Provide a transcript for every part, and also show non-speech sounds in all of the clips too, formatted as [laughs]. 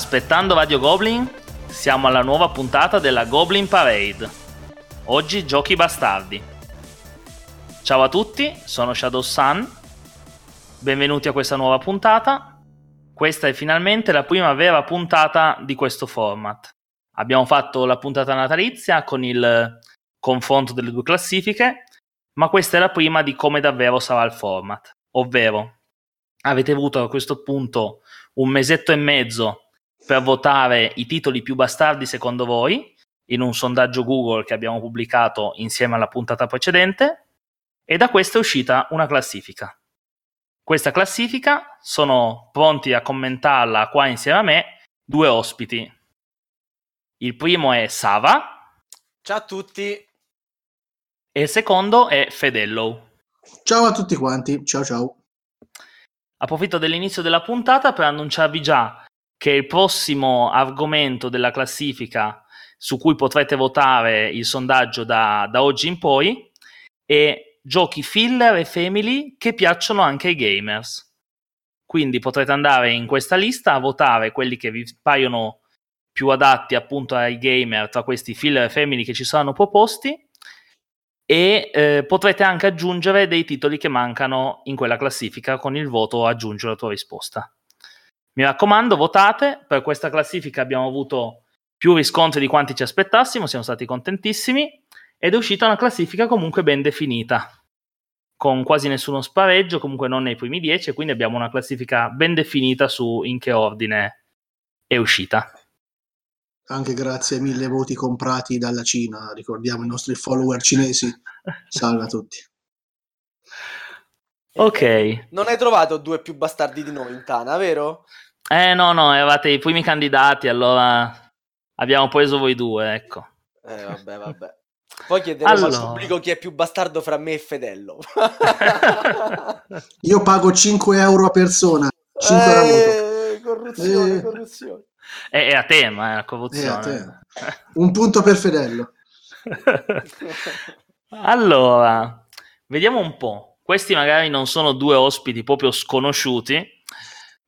Aspettando Radio Goblin, siamo alla nuova puntata della Goblin Parade. Oggi giochi bastardi. Ciao a tutti, sono Shadow Sun. Benvenuti a questa nuova puntata. Questa è finalmente la prima vera puntata di questo format. Abbiamo fatto la puntata natalizia con il confronto delle due classifiche, ma questa è la prima di come davvero sarà il format. Ovvero, avete avuto a questo punto un mesetto e mezzo per votare i titoli più bastardi secondo voi in un sondaggio Google che abbiamo pubblicato insieme alla puntata precedente e da questa è uscita una classifica. Questa classifica sono pronti a commentarla qua insieme a me due ospiti. Il primo è Sava. Ciao a tutti. E il secondo è Fedello. Ciao a tutti quanti, ciao ciao. Approfitto dell'inizio della puntata per annunciarvi già che il prossimo argomento della classifica su cui potrete votare il sondaggio da, da oggi in poi è giochi filler e family che piacciono anche ai gamers. Quindi potrete andare in questa lista a votare quelli che vi paiono più adatti appunto ai gamer tra questi filler e family che ci saranno proposti e eh, potrete anche aggiungere dei titoli che mancano in quella classifica con il voto aggiungi la tua risposta. Mi raccomando, votate. Per questa classifica abbiamo avuto più riscontri di quanti ci aspettassimo, siamo stati contentissimi ed è uscita una classifica comunque ben definita, con quasi nessuno spareggio, comunque non nei primi dieci, e quindi abbiamo una classifica ben definita su in che ordine è uscita. Anche grazie ai mille voti comprati dalla Cina, ricordiamo i nostri follower cinesi. Salve a tutti. Ok. Non hai trovato due più bastardi di noi in Tana, vero? Eh no, no, eravate i primi candidati, allora abbiamo preso voi due, ecco. Eh vabbè, vabbè. Poi chiederemo allora... al pubblico chi è più bastardo fra me e Fedello. [laughs] Io pago 5 euro a persona. 5 eh, corruzione, eh. corruzione. È, è, a tema, è la corruzione. Un punto per Fedello. [laughs] allora, vediamo un po'. Questi magari non sono due ospiti proprio sconosciuti,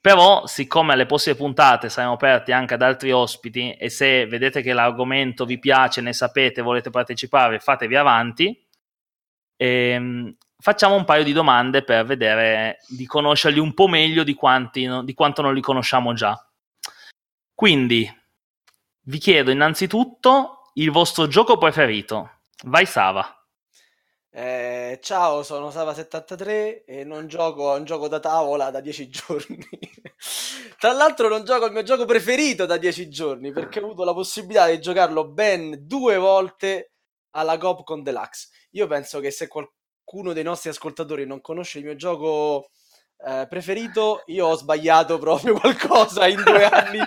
però, siccome alle prossime puntate saremo aperti anche ad altri ospiti e se vedete che l'argomento vi piace, ne sapete, volete partecipare, fatevi avanti. E, ehm, facciamo un paio di domande per vedere di conoscerli un po' meglio di, quanti, di quanto non li conosciamo già. Quindi, vi chiedo innanzitutto il vostro gioco preferito. Vai Sava. Eh, ciao, sono Sava73 e non gioco a un gioco da tavola da 10 giorni. [laughs] Tra l'altro non gioco al mio gioco preferito da 10 giorni perché ho avuto la possibilità di giocarlo ben due volte alla Gopcon Deluxe. Io penso che se qualcuno dei nostri ascoltatori non conosce il mio gioco eh, preferito, io ho sbagliato proprio [laughs] qualcosa in due anni,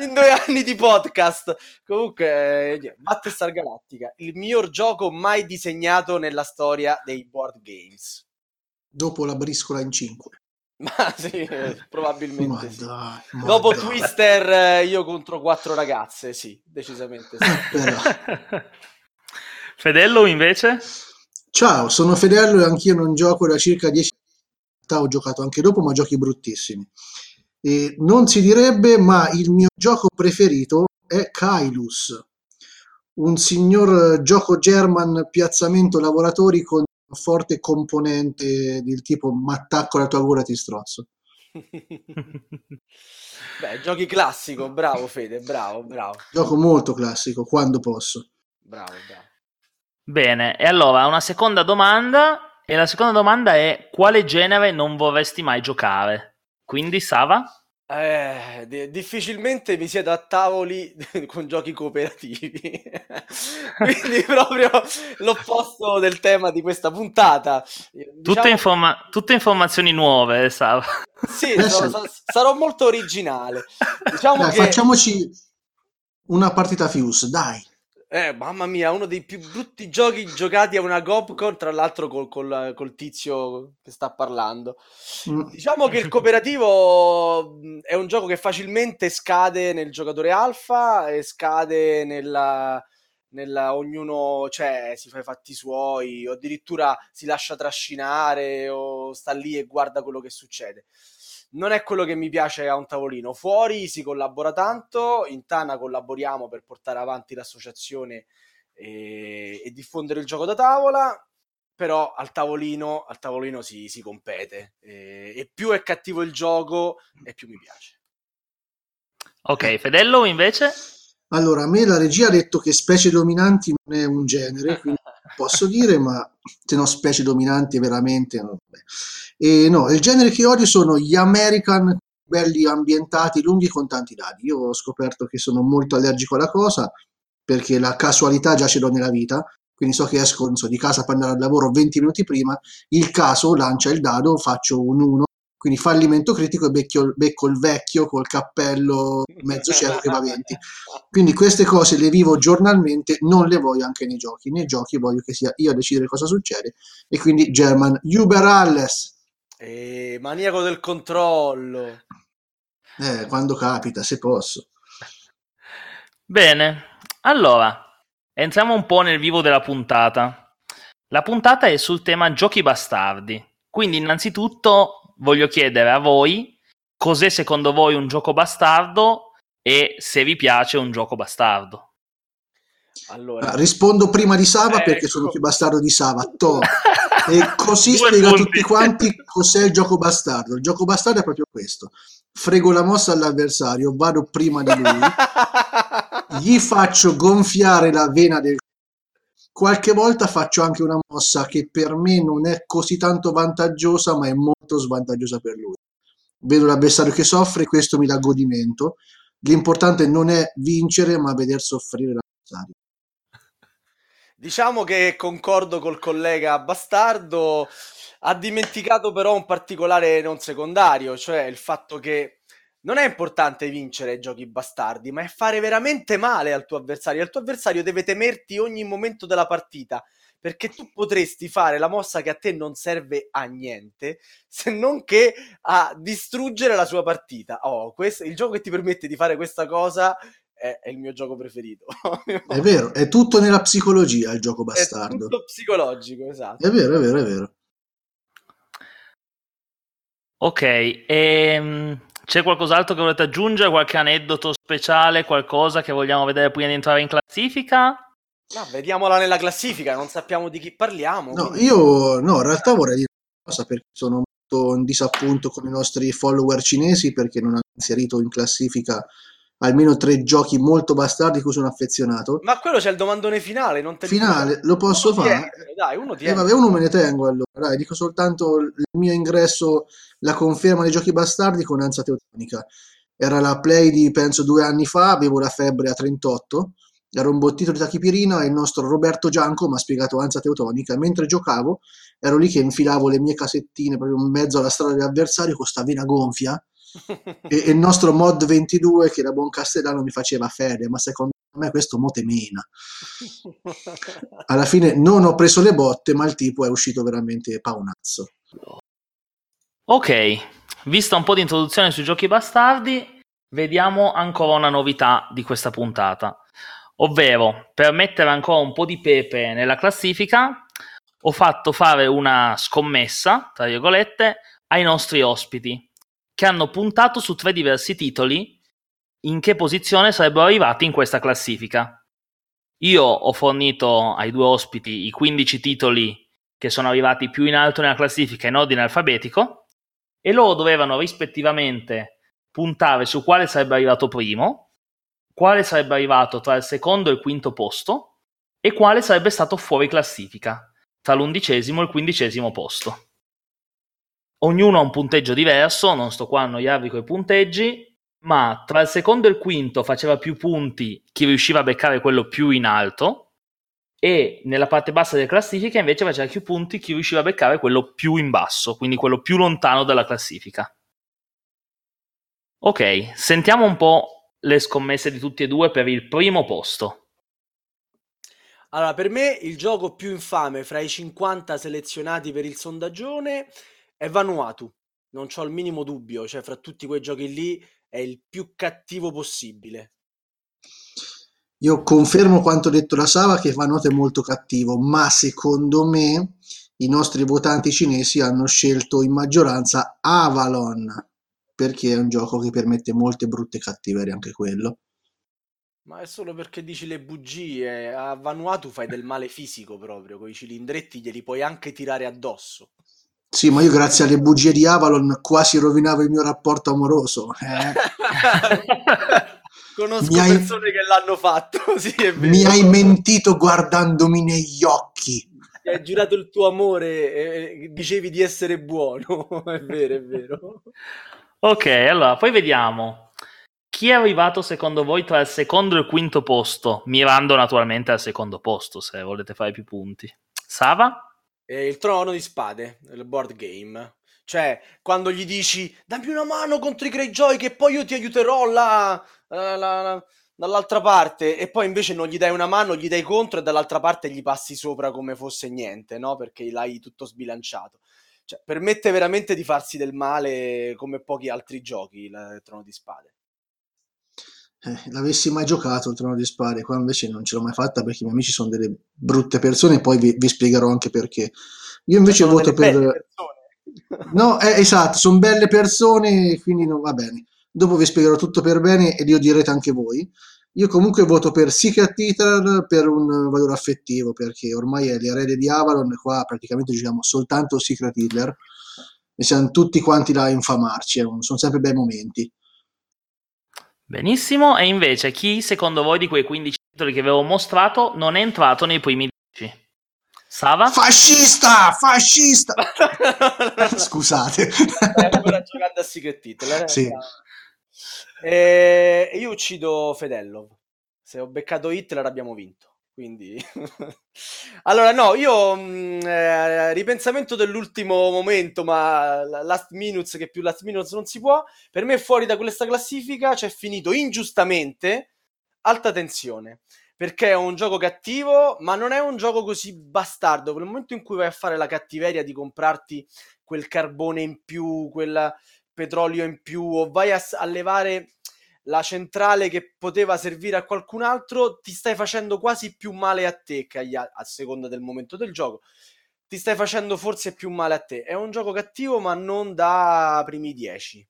in due anni di podcast. Comunque, eh, Battlestar Galactica, il miglior gioco mai disegnato nella storia dei board games. Dopo la briscola in 5. [laughs] Ma sì, eh, probabilmente ma sì. Dai, ma Dopo dai. Twister, eh, io contro quattro ragazze, sì, decisamente sì. [laughs] Fedello invece? Ciao, sono Fedello e anch'io non gioco da circa 10 ho giocato anche dopo, ma giochi bruttissimi. E non si direbbe, ma il mio gioco preferito è Kailus, un signor gioco German piazzamento lavoratori con forte componente del tipo ma attacco la tua gola ti strozzo. [laughs] Beh, giochi classico, bravo Fede, bravo, bravo. Gioco molto classico, quando posso. Bravo, bravo. Bene, e allora una seconda domanda e la seconda domanda è quale genere non vorresti mai giocare? Quindi Sava? Eh, d- difficilmente mi siedo a tavoli [laughs] con giochi cooperativi. [laughs] Quindi [laughs] proprio l'opposto del tema di questa puntata. Diciamo... Tutte, informa- tutte, informazioni nuove, Sava. Sì, so, sarò molto originale. Diciamo dai, che... Facciamoci una partita Fuse, dai. Eh, mamma mia, uno dei più brutti giochi giocati a una Gopcon, tra l'altro col, col, col tizio che sta parlando. Mm. Diciamo che il [laughs] cooperativo è un gioco che facilmente scade nel giocatore alfa e scade nella, nella, ognuno cioè, si fa i fatti suoi, o addirittura si lascia trascinare, o sta lì e guarda quello che succede. Non è quello che mi piace a un tavolino. Fuori si collabora tanto, in Tana collaboriamo per portare avanti l'associazione e, e diffondere il gioco da tavola però al tavolino, al tavolino si, si compete e, e, più è cattivo il gioco e più mi piace. Ok, Fedello invece? Allora, a me la regia ha detto che specie dominanti non è un genere, quindi posso dire, ma se no specie dominanti veramente no. E no, il genere che odio sono gli American belli ambientati, lunghi con tanti dadi. Io ho scoperto che sono molto allergico alla cosa perché la casualità già ce l'ho nella vita, quindi so che esco so, di casa per andare al lavoro 20 minuti prima, il caso lancia il dado, faccio un 1 quindi fallimento critico e becchio, becco il vecchio col cappello mezzo [laughs] cielo che va 20. Quindi queste cose le vivo giornalmente, non le voglio anche nei giochi. Nei giochi voglio che sia io a decidere cosa succede e quindi German Uber alles. E maniaco del controllo. Eh, quando capita, se posso. Bene, allora, entriamo un po' nel vivo della puntata. La puntata è sul tema giochi bastardi. Quindi innanzitutto voglio chiedere a voi cos'è secondo voi un gioco bastardo e se vi piace un gioco bastardo. Allora, ah, rispondo prima di Sava eh, perché sono ecco. più bastardo di Sava. [laughs] e così spiego a tutti quanti cos'è il gioco bastardo. Il gioco bastardo è proprio questo: frego la mossa all'avversario, vado prima di lui, [laughs] gli faccio gonfiare la vena del Qualche volta faccio anche una mossa che per me non è così tanto vantaggiosa, ma è molto svantaggiosa per lui. Vedo l'avversario che soffre, questo mi dà godimento. L'importante non è vincere, ma veder soffrire l'avversario. [laughs] Diciamo che concordo col collega Bastardo, ha dimenticato però un particolare non secondario, cioè il fatto che non è importante vincere giochi bastardi, ma è fare veramente male al tuo avversario. Il tuo avversario deve temerti ogni momento della partita, perché tu potresti fare la mossa che a te non serve a niente, se non che a distruggere la sua partita. Oh, questo, il gioco che ti permette di fare questa cosa è, è il mio gioco preferito. è vero, è tutto nella psicologia il gioco bastardo. È tutto psicologico, esatto. È vero, è vero, è vero. Ok, ehm, c'è qualcos'altro che volete aggiungere? Qualche aneddoto speciale? Qualcosa che vogliamo vedere prima di entrare in classifica? No, vediamola nella classifica, non sappiamo di chi parliamo. No, quindi... io no, in realtà vorrei dire una cosa perché sono molto in disappunto con i nostri follower cinesi perché non hanno inserito in classifica almeno tre giochi molto bastardi di cui sono affezionato. Ma quello c'è il domandone finale, non te Finale, lo posso uno fare? Tiene, dai, uno tiene. Eh, vabbè, uno me ne tengo allora, dai, dico soltanto il mio ingresso, la conferma dei giochi bastardi con Anza Teutonica. Era la play di, penso, due anni fa, avevo la febbre a 38, ero un bottito di tachipirina e il nostro Roberto Gianco mi ha spiegato Anza Teutonica. Mentre giocavo, ero lì che infilavo le mie casettine proprio in mezzo alla strada dell'avversario con sta vena gonfia e, il nostro mod 22 che da buon castellano mi faceva fede, ma secondo me questo mo mena. Alla fine non ho preso le botte, ma il tipo è uscito veramente paonazzo. Ok, vista un po' di introduzione sui giochi bastardi, vediamo ancora una novità di questa puntata. Ovvero, per mettere ancora un po' di pepe nella classifica, ho fatto fare una scommessa, tra virgolette, ai nostri ospiti che hanno puntato su tre diversi titoli in che posizione sarebbero arrivati in questa classifica. Io ho fornito ai due ospiti i 15 titoli che sono arrivati più in alto nella classifica in ordine alfabetico e loro dovevano rispettivamente puntare su quale sarebbe arrivato primo, quale sarebbe arrivato tra il secondo e il quinto posto e quale sarebbe stato fuori classifica tra l'undicesimo e il quindicesimo posto ognuno ha un punteggio diverso, non sto qua a annoiarvi con i punteggi, ma tra il secondo e il quinto faceva più punti chi riusciva a beccare quello più in alto e nella parte bassa della classifica invece faceva più punti chi riusciva a beccare quello più in basso, quindi quello più lontano dalla classifica. Ok, sentiamo un po' le scommesse di tutti e due per il primo posto. Allora, per me il gioco più infame fra i 50 selezionati per il sondaggione è Vanuatu, non ho il minimo dubbio, cioè fra tutti quei giochi lì è il più cattivo possibile. Io confermo quanto detto da Sava che Vanote è molto cattivo, ma secondo me i nostri votanti cinesi hanno scelto in maggioranza Avalon perché è un gioco che permette molte brutte cattiverie anche quello. Ma è solo perché dici le bugie. A Vanuatu fai del male fisico proprio, con i cilindretti glieli puoi anche tirare addosso. Sì, ma io grazie alle bugie di Avalon quasi rovinavo il mio rapporto amoroso. Eh? [laughs] Conosco hai... persone che l'hanno fatto, [laughs] sì, Mi hai mentito guardandomi negli occhi. Ti hai giurato il tuo amore e dicevi di essere buono. [laughs] è vero, è vero. Ok, allora, poi vediamo. Chi è arrivato secondo voi tra il secondo e il quinto posto? Mirando naturalmente al secondo posto, se volete fare più punti. Sava? Eh, il trono di spade, il board game. Cioè, quando gli dici dammi una mano contro i Greyjoy che poi io ti aiuterò là, là, là, dall'altra parte e poi invece non gli dai una mano, gli dai contro e dall'altra parte gli passi sopra come fosse niente, no? Perché l'hai tutto sbilanciato. Cioè, permette veramente di farsi del male come pochi altri giochi il trono di spade eh, l'avessi mai giocato il trono di spade, qua invece non ce l'ho mai fatta perché i miei amici sono delle brutte persone e poi vi, vi spiegherò anche perché. Io invece voto per... No, eh, [laughs] esatto, sono belle persone, quindi non va bene. Dopo vi spiegherò tutto per bene e lo direte anche voi. Io comunque voto per Secret Hitler per un valore affettivo, perché ormai è l'erede di Avalon e qua praticamente giochiamo soltanto Secret Hitler e siamo tutti quanti là a infamarci, eh, sono sempre bei momenti. Benissimo, e invece chi secondo voi di quei 15 titoli che avevo mostrato non è entrato nei primi 10? Sava? Fascista! Fascista! [laughs] Scusate. È ancora giocando a Secret Hitler. Eh? Sì. E io uccido Fedello. Se ho beccato Hitler abbiamo vinto. Quindi, [laughs] allora, no, io mm, eh, ripensamento dell'ultimo momento, ma last minutes che più last minutes non si può. Per me, fuori da questa classifica c'è finito ingiustamente alta tensione perché è un gioco cattivo, ma non è un gioco così bastardo. Nel momento in cui vai a fare la cattiveria di comprarti quel carbone in più, quel petrolio in più, o vai a, a levare la centrale che poteva servire a qualcun altro, ti stai facendo quasi più male a te che agli, a seconda del momento del gioco. Ti stai facendo forse più male a te. È un gioco cattivo, ma non da primi dieci.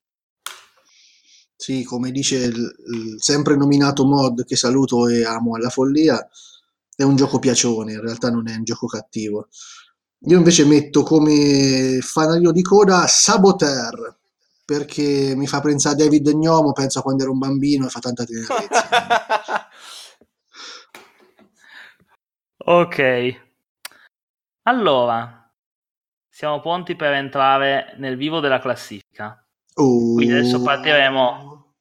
Sì, come dice il, il sempre nominato mod che saluto e amo alla follia, è un gioco piacione, in realtà non è un gioco cattivo. Io invece metto come fanalino di coda Saboteur, perché mi fa pensare a David Gnomo, penso a quando ero un bambino e fa tanta tenerezza. [laughs] ok. Allora, siamo pronti per entrare nel vivo della classifica. Uh. Quindi adesso partiremo,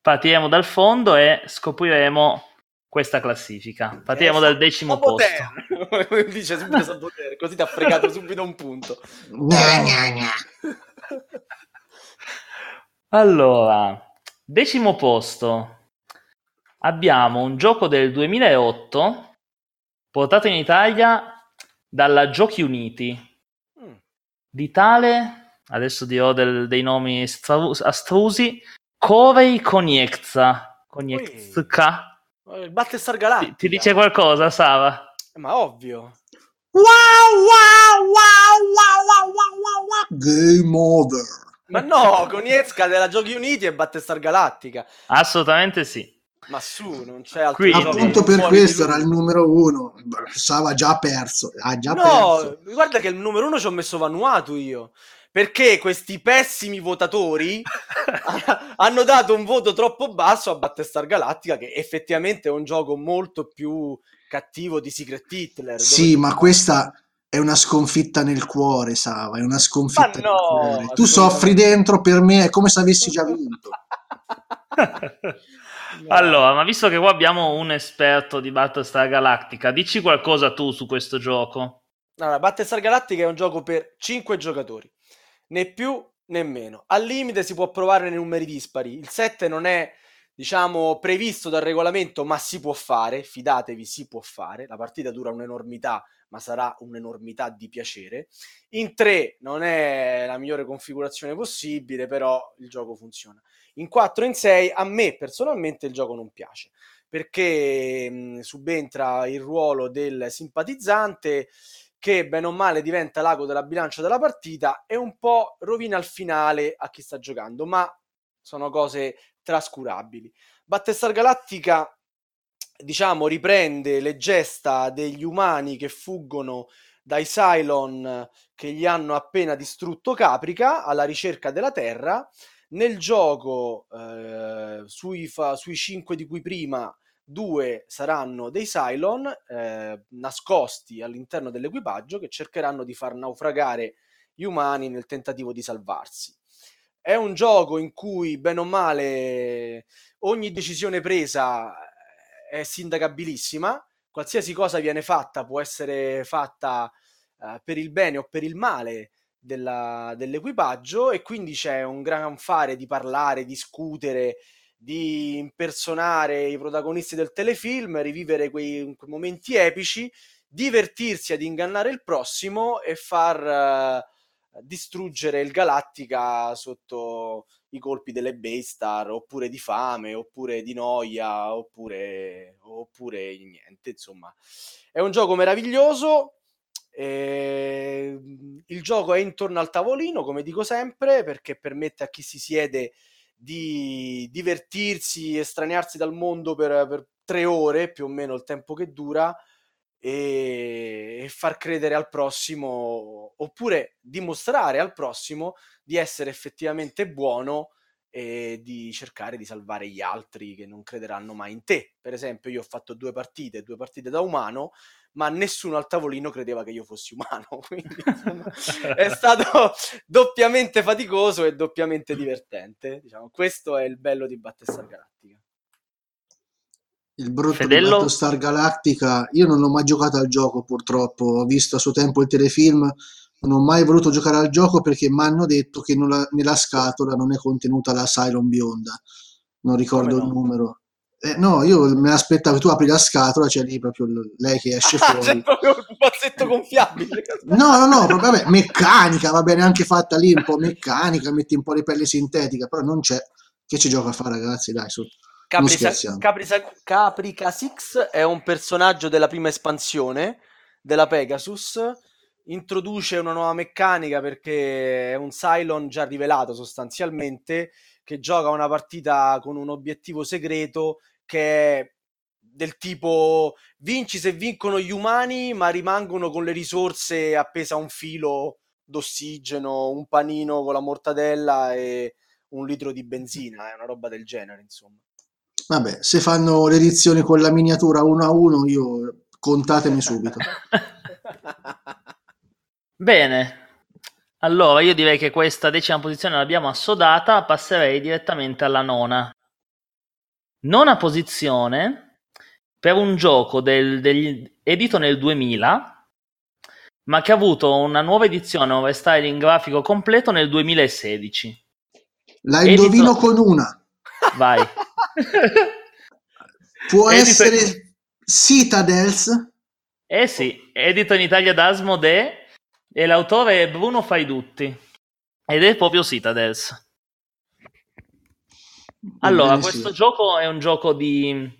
partiremo dal fondo e scopriremo questa classifica. Partiremo eh, dal decimo posto. [laughs] Dice subito Saboteur, così ti ha fregato subito un punto. Gna, gna, gna. [laughs] Allora, decimo posto. Abbiamo un gioco del 2008 portato in Italia dalla Giochi Uniti. Mm. Di tale, adesso dirò del, dei nomi astrusi, Corey Koniecza. Koniecka. Il Battlestar Galactica. Ti, ti dice qualcosa, Sava? Ma ovvio. Wow, wow, wow, wow, wow, wow, wow. Game over. Ma no, Konietzka della Giochi Uniti e Battlestar Galactica. Assolutamente sì. Ma su, non c'è altro. Qui, appunto per questo era il numero uno. Stava già perso. Ha già no, perso. guarda che il numero uno ci ho messo Vanuatu io. Perché questi pessimi votatori [laughs] hanno dato un voto troppo basso a Battlestar Galactica, che effettivamente è un gioco molto più cattivo di Secret Hitler. Sì, ma questa è una sconfitta nel cuore, Sava, è una sconfitta no, nel cuore. Tu soffri dentro, per me è come se avessi già vinto. [laughs] allora, ma visto che qua abbiamo un esperto di Battlestar Galactica, dici qualcosa tu su questo gioco? Allora, Battlestar Galactica è un gioco per 5 giocatori, né più né meno. Al limite si può provare nei numeri dispari. Il 7 non è diciamo previsto dal regolamento, ma si può fare, fidatevi, si può fare. La partita dura un'enormità, ma sarà un'enormità di piacere. In 3 non è la migliore configurazione possibile, però il gioco funziona. In 4 e in 6 a me personalmente il gioco non piace. perché mh, subentra il ruolo del simpatizzante che bene o male diventa l'ago della bilancia della partita e un po' rovina il finale a chi sta giocando, ma sono cose trascurabili. Battestar Galattica diciamo riprende le gesta degli umani che fuggono dai Cylon che gli hanno appena distrutto Caprica alla ricerca della Terra. Nel gioco, eh, sui, fa, sui cinque di cui prima, due saranno dei Cylon eh, nascosti all'interno dell'equipaggio che cercheranno di far naufragare gli umani nel tentativo di salvarsi. È un gioco in cui, bene o male, ogni decisione presa è sindacabilissima, qualsiasi cosa viene fatta può essere fatta uh, per il bene o per il male della, dell'equipaggio e quindi c'è un gran fare di parlare, discutere, di impersonare i protagonisti del telefilm, rivivere quei, quei momenti epici, divertirsi ad ingannare il prossimo e far uh, distruggere il Galattica sotto i colpi delle Baystar, oppure di fame, oppure di noia, oppure, oppure niente, insomma. È un gioco meraviglioso. Eh, il gioco è intorno al tavolino, come dico sempre, perché permette a chi si siede di divertirsi, estraniarsi dal mondo per, per tre ore, più o meno il tempo che dura, e, e far credere al prossimo, oppure dimostrare al prossimo di essere effettivamente buono e di cercare di salvare gli altri che non crederanno mai in te. Per esempio, io ho fatto due partite, due partite da umano, ma nessuno al tavolino credeva che io fossi umano. [laughs] Quindi insomma, è stato doppiamente faticoso e doppiamente divertente. Diciamo, questo è il bello di Battestar Galattica. Il brutto Fedello... di Battlestar Galactica, io non ho mai giocato al gioco purtroppo, ho visto a suo tempo il telefilm, non ho mai voluto giocare al gioco perché mi hanno detto che la, nella scatola non è contenuta la Cylon Bionda, non ricordo no? il numero. Eh, no, io me l'aspettavo, tu apri la scatola, c'è lì proprio lei che esce ah, fuori. C'è proprio un pazzetto gonfiabile. [laughs] no, no, no, proprio, vabbè, meccanica, va bene anche fatta lì, un po' meccanica, metti un po' di pelle sintetica, però non c'è. Che ci gioca a fare, ragazzi? Dai, su. Caprica, Caprica, Caprica Six è un personaggio della prima espansione della Pegasus introduce una nuova meccanica perché è un Cylon già rivelato sostanzialmente che gioca una partita con un obiettivo segreto che è del tipo vinci se vincono gli umani ma rimangono con le risorse appese a un filo d'ossigeno, un panino con la mortadella e un litro di benzina, è una roba del genere insomma. Vabbè, se fanno le edizioni con la miniatura uno a uno io contatemi subito. [laughs] Bene, allora io direi che questa decima posizione l'abbiamo assodata, passerei direttamente alla nona. Nona posizione per un gioco del, del, edito nel 2000, ma che ha avuto una nuova edizione, un restyling grafico completo nel 2016. La indovino edito... con una. Vai. [laughs] Può edito... essere Citadels? Eh sì, edito in Italia da Asmodee e l'autore è Bruno Faidutti ed è proprio Citadels. Allora, questo sì. gioco è un gioco di...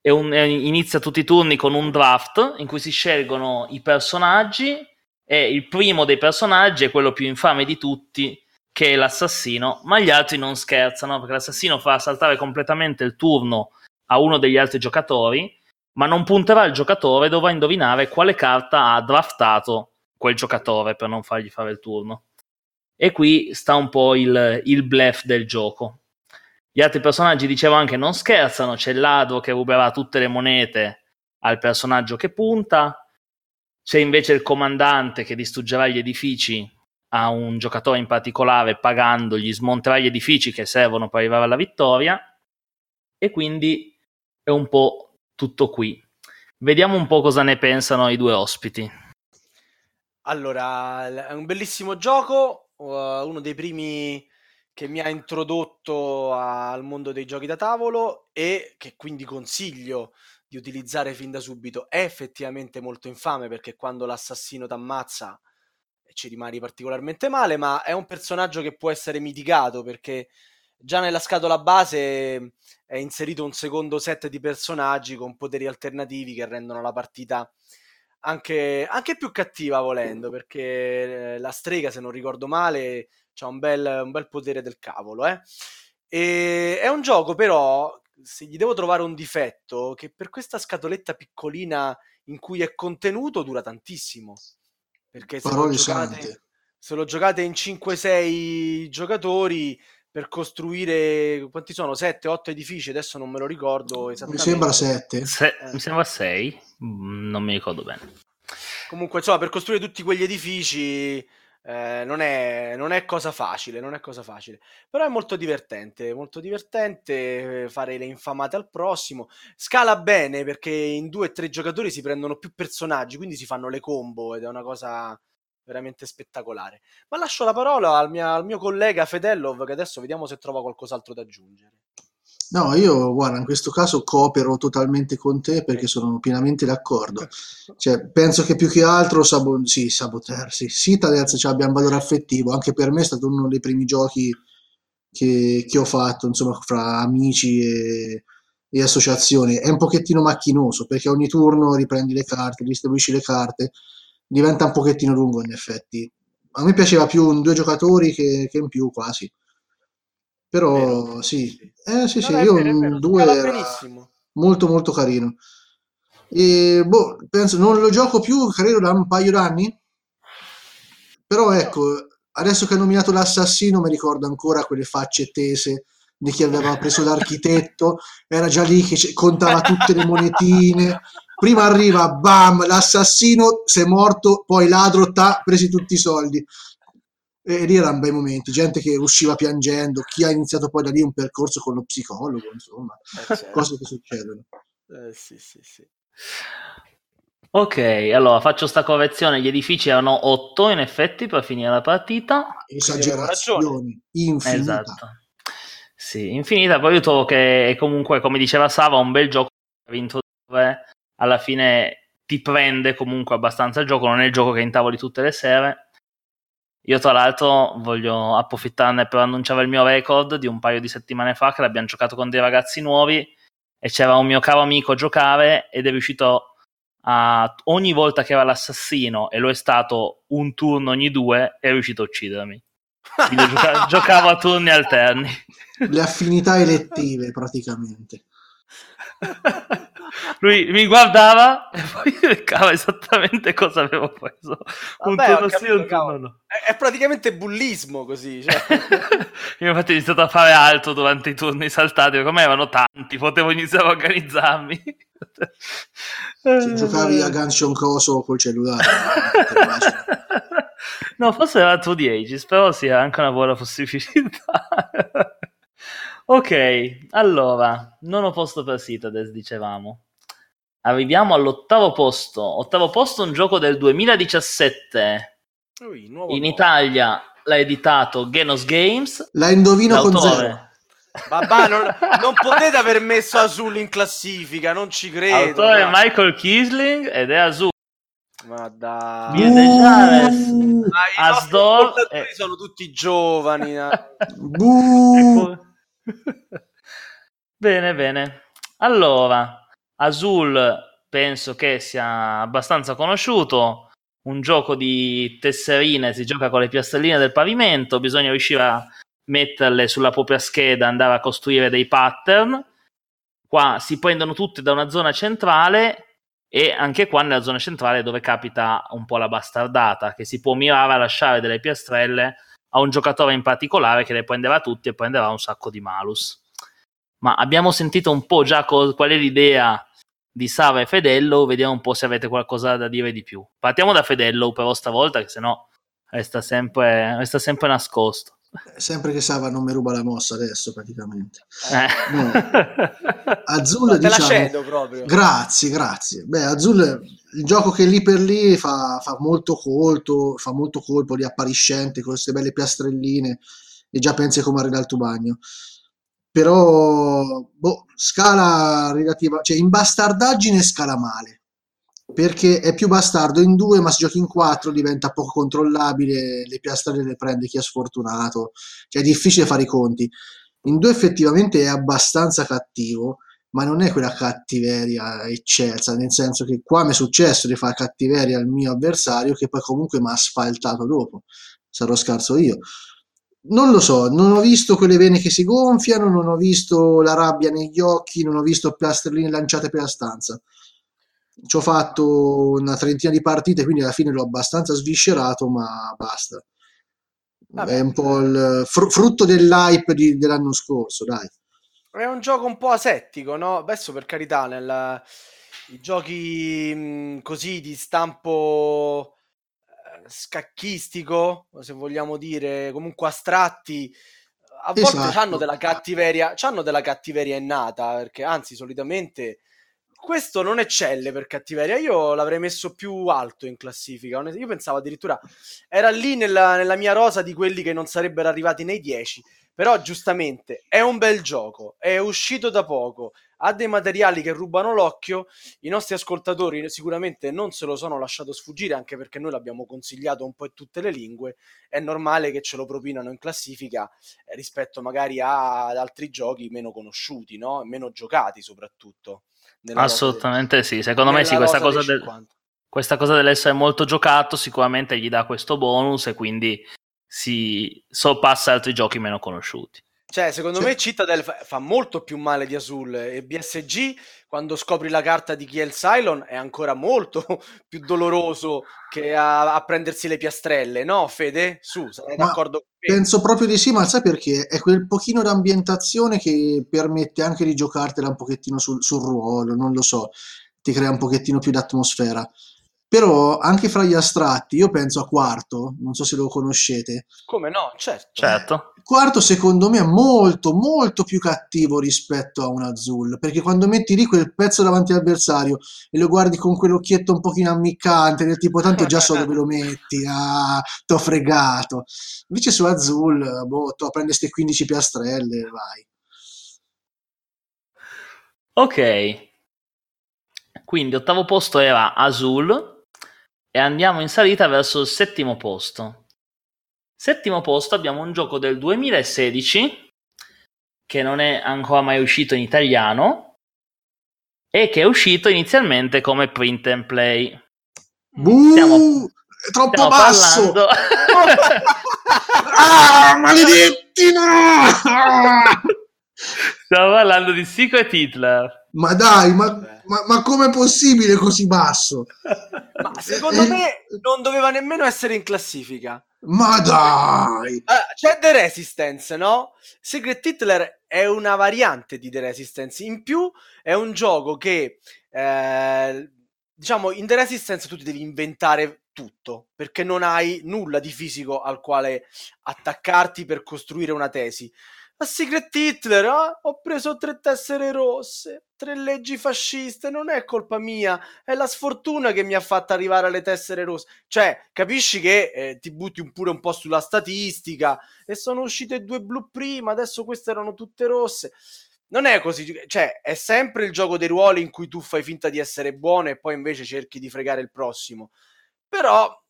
È un... inizia tutti i turni con un draft in cui si scelgono i personaggi e il primo dei personaggi è quello più infame di tutti, che è l'assassino, ma gli altri non scherzano perché l'assassino fa saltare completamente il turno a uno degli altri giocatori, ma non punterà il giocatore, dovrà indovinare quale carta ha draftato quel giocatore per non fargli fare il turno. E qui sta un po' il, il bluff del gioco. Gli altri personaggi, dicevo anche, non scherzano. C'è il ladro che ruberà tutte le monete al personaggio che punta. C'è invece il comandante che distruggerà gli edifici a un giocatore in particolare pagandogli, smonterà gli edifici che servono per arrivare alla vittoria. E quindi è un po' tutto qui. Vediamo un po' cosa ne pensano i due ospiti. Allora, è un bellissimo gioco, uno dei primi che mi ha introdotto al mondo dei giochi da tavolo e che quindi consiglio di utilizzare fin da subito. È effettivamente molto infame perché quando l'assassino ti ammazza ci rimani particolarmente male, ma è un personaggio che può essere mitigato perché già nella scatola base è inserito un secondo set di personaggi con poteri alternativi che rendono la partita anche, anche più cattiva volendo, perché eh, la strega, se non ricordo male, ha un bel, un bel potere del cavolo. Eh? E è un gioco però, se gli devo trovare un difetto, che per questa scatoletta piccolina in cui è contenuto dura tantissimo. Perché se lo, giocate, se lo giocate in 5-6 giocatori per costruire quanti sono? 7, 8 edifici, adesso non me lo ricordo esattamente. Mi sembra 7. Se, eh. Mi sembra 6, mm, non mi ricordo bene. Comunque, insomma, per costruire tutti quegli edifici eh, non, è, non, è, cosa facile, non è cosa facile. Però è molto divertente, molto divertente fare le infamate al prossimo. Scala bene perché in due o tre giocatori si prendono più personaggi, quindi si fanno le combo ed è una cosa veramente spettacolare. Ma lascio la parola al, mia, al mio collega Fedellov, che adesso vediamo se trova qualcos'altro da aggiungere. No, io guarda, in questo caso coopero totalmente con te perché sono pienamente d'accordo. Cioè, penso che più che altro sabo- sì, sabotersi. Citadels cioè, abbia un valore affettivo, anche per me è stato uno dei primi giochi che, che ho fatto, insomma, fra amici e, e associazioni. È un pochettino macchinoso perché ogni turno riprendi le carte, distribuisci le carte, diventa un pochettino lungo in effetti. A me piaceva più in due giocatori che, che in più quasi. Però vero. sì, eh, sì, sì, io in due era molto molto carino. E boh, penso non lo gioco più, credo da un paio d'anni. Però ecco, adesso che ha nominato l'assassino mi ricordo ancora quelle facce tese di chi aveva preso [laughs] l'architetto, era già lì che contava tutte le monetine, prima arriva, bam, l'assassino, sei morto, poi ladro, ta, presi tutti i soldi. E lì erano bei momenti, gente che usciva piangendo, chi ha iniziato poi da lì un percorso con lo psicologo, insomma, eh, certo. cose che succedono. Eh, sì, sì, sì. Ok, allora faccio sta correzione, gli edifici erano 8 in effetti per finire la partita. Esagerazioni, infinita. Esatto. Sì, infinita, poi io trovo che comunque, come diceva Sava, un bel gioco per introdurre alla fine ti prende comunque abbastanza il gioco, non è il gioco che intavoli tutte le sere. Io tra l'altro voglio approfittarne per annunciare il mio record di un paio di settimane fa che l'abbiamo giocato con dei ragazzi nuovi e c'era un mio caro amico a giocare ed è riuscito a ogni volta che era l'assassino e lo è stato un turno ogni due è riuscito a uccidermi. Quindi gioca- [laughs] giocavo a turni alterni. Le affinità elettive praticamente. Lui mi guardava e poi beccava esattamente cosa avevo preso. Un Vabbè, turno sì, un turno no. È, praticamente bullismo così. Cioè. [laughs] Io infatti ho iniziato a fare altro durante i turni saltati, come erano tanti, potevo iniziare a organizzarmi. Se giocavi a Gunshon Coso col cellulare. no, [laughs] forse era True di Ages, però sì, era anche una buona possibilità. Ok, allora, nono posto per Citadels, dicevamo. Arriviamo all'ottavo posto. Ottavo posto, un gioco del 2017. Ui, In Italia l'ha editato Genos Games. La indovino L'autore... con zero. Babà, non, non, potete aver messo Azul in classifica, non ci credo. Autore Michael Kisling ed è Azul. Ma dai, uh, Asdor e... sono tutti giovani. uh. [laughs] bene, bene. Allora, Azul penso che sia abbastanza conosciuto. Un gioco di tesserine, si gioca con le piastrelline del pavimento, bisogna riuscire a metterle sulla propria scheda, andare a costruire dei pattern. Qua si prendono tutte da una zona centrale e anche qua nella zona centrale dove capita un po' la bastardata, che si può mirare a lasciare delle piastrelle a un giocatore in particolare che le prendeva tutti e prendeva un sacco di malus. Ma abbiamo sentito un po' già co- qual è l'idea di Sava e Fedello, vediamo un po' se avete qualcosa da dire di più. Partiamo da Fedello però stavolta, che sennò resta sempre, resta sempre nascosto. Sempre che Sava non mi ruba la mossa adesso praticamente. Eh. No. [laughs] Azul diciamo, proprio. Grazie, grazie. Beh, Azul il gioco che lì per lì fa, fa, molto colpo, fa molto colpo di appariscente con queste belle piastrelline e già pensi come arriva al tuo bagno. Però boh, scala relativa, cioè in bastardaggine scala male perché è più bastardo in due, ma se giochi in quattro diventa poco controllabile, le piastre le prende chi è sfortunato, cioè è difficile fare i conti. In due effettivamente è abbastanza cattivo, ma non è quella cattiveria eccelsa, nel senso che qua mi è successo di fare cattiveria al mio avversario che poi comunque mi ha asfaltato dopo. Sarò scarso io. Non lo so, non ho visto quelle vene che si gonfiano, non ho visto la rabbia negli occhi, non ho visto plasterline lanciate per la stanza. Ci ho fatto una trentina di partite, quindi alla fine l'ho abbastanza sviscerato, ma basta. Vabbè. È un po' il fr- frutto dell'hype di, dell'anno scorso, dai. È un gioco un po' asettico, no? Adesso per carità, nel, i giochi mh, così di stampo eh, scacchistico, se vogliamo dire, comunque astratti, a volte esatto. hanno della cattiveria, hanno della cattiveria innata, perché anzi solitamente questo non eccelle per cattiveria. Io l'avrei messo più alto in classifica. Io pensavo addirittura era lì nella, nella mia rosa di quelli che non sarebbero arrivati nei 10. Però giustamente è un bel gioco, è uscito da poco, ha dei materiali che rubano l'occhio. I nostri ascoltatori sicuramente non se lo sono lasciato sfuggire, anche perché noi l'abbiamo consigliato un po' in tutte le lingue. È normale che ce lo propinano in classifica eh, rispetto magari ad altri giochi meno conosciuti, no? meno giocati soprattutto. Assolutamente sì, secondo me sì, questa cosa, del, questa cosa, dell'essere molto giocato sicuramente gli dà questo bonus e quindi si sorpassa altri giochi meno conosciuti. Cioè, secondo cioè. me Citadel fa, molto più male di Azul e BSG, quando scopri la carta di Kiel Cylon, è ancora molto [laughs] più doloroso che a, a, prendersi le piastrelle, no Fede? Su, sarai ma d'accordo con me? Penso proprio di sì, ma sai perché? È quel pochino d'ambientazione che permette anche di giocartela un pochettino sul, sul ruolo, non lo so, ti crea un pochettino più d'atmosfera. Però anche fra gli astratti, io penso a Quarto, non so se lo conoscete. Come no, certo. certo. Quarto secondo me è molto molto più cattivo rispetto a un Azul, perché quando metti lì quel pezzo davanti all'avversario e lo guardi con quell'occhietto un pochino ammiccante, del tipo tanto già so dove lo metti, ah, t'ho fregato. Invece su Azul, boh, tu prendi queste 15 piastrelle, vai. Ok. Quindi ottavo posto era Azul, e andiamo in salita verso il settimo posto. Settimo posto abbiamo un gioco del 2016 che non è ancora mai uscito in italiano e che è uscito inizialmente come print and play. Buh, stiamo, è troppo stiamo basso! [laughs] ah, [laughs] maledetti no! Stiamo parlando di Secret Hitler. Ma dai, ma, ma, ma com'è possibile così basso? Ma secondo me non doveva nemmeno essere in classifica. Ma dai! Uh, c'è The Resistance, no? Secret Hitler è una variante di The Resistance. In più è un gioco che, eh, diciamo, in The Resistance tu ti devi inventare tutto, perché non hai nulla di fisico al quale attaccarti per costruire una tesi. A Secret Hitler, ah, ho preso tre tessere rosse, tre leggi fasciste, non è colpa mia, è la sfortuna che mi ha fatto arrivare alle tessere rosse. Cioè, capisci che eh, ti butti pure un po' sulla statistica e sono uscite due blu prima, adesso queste erano tutte rosse. Non è così, cioè, è sempre il gioco dei ruoli in cui tu fai finta di essere buono e poi invece cerchi di fregare il prossimo. Però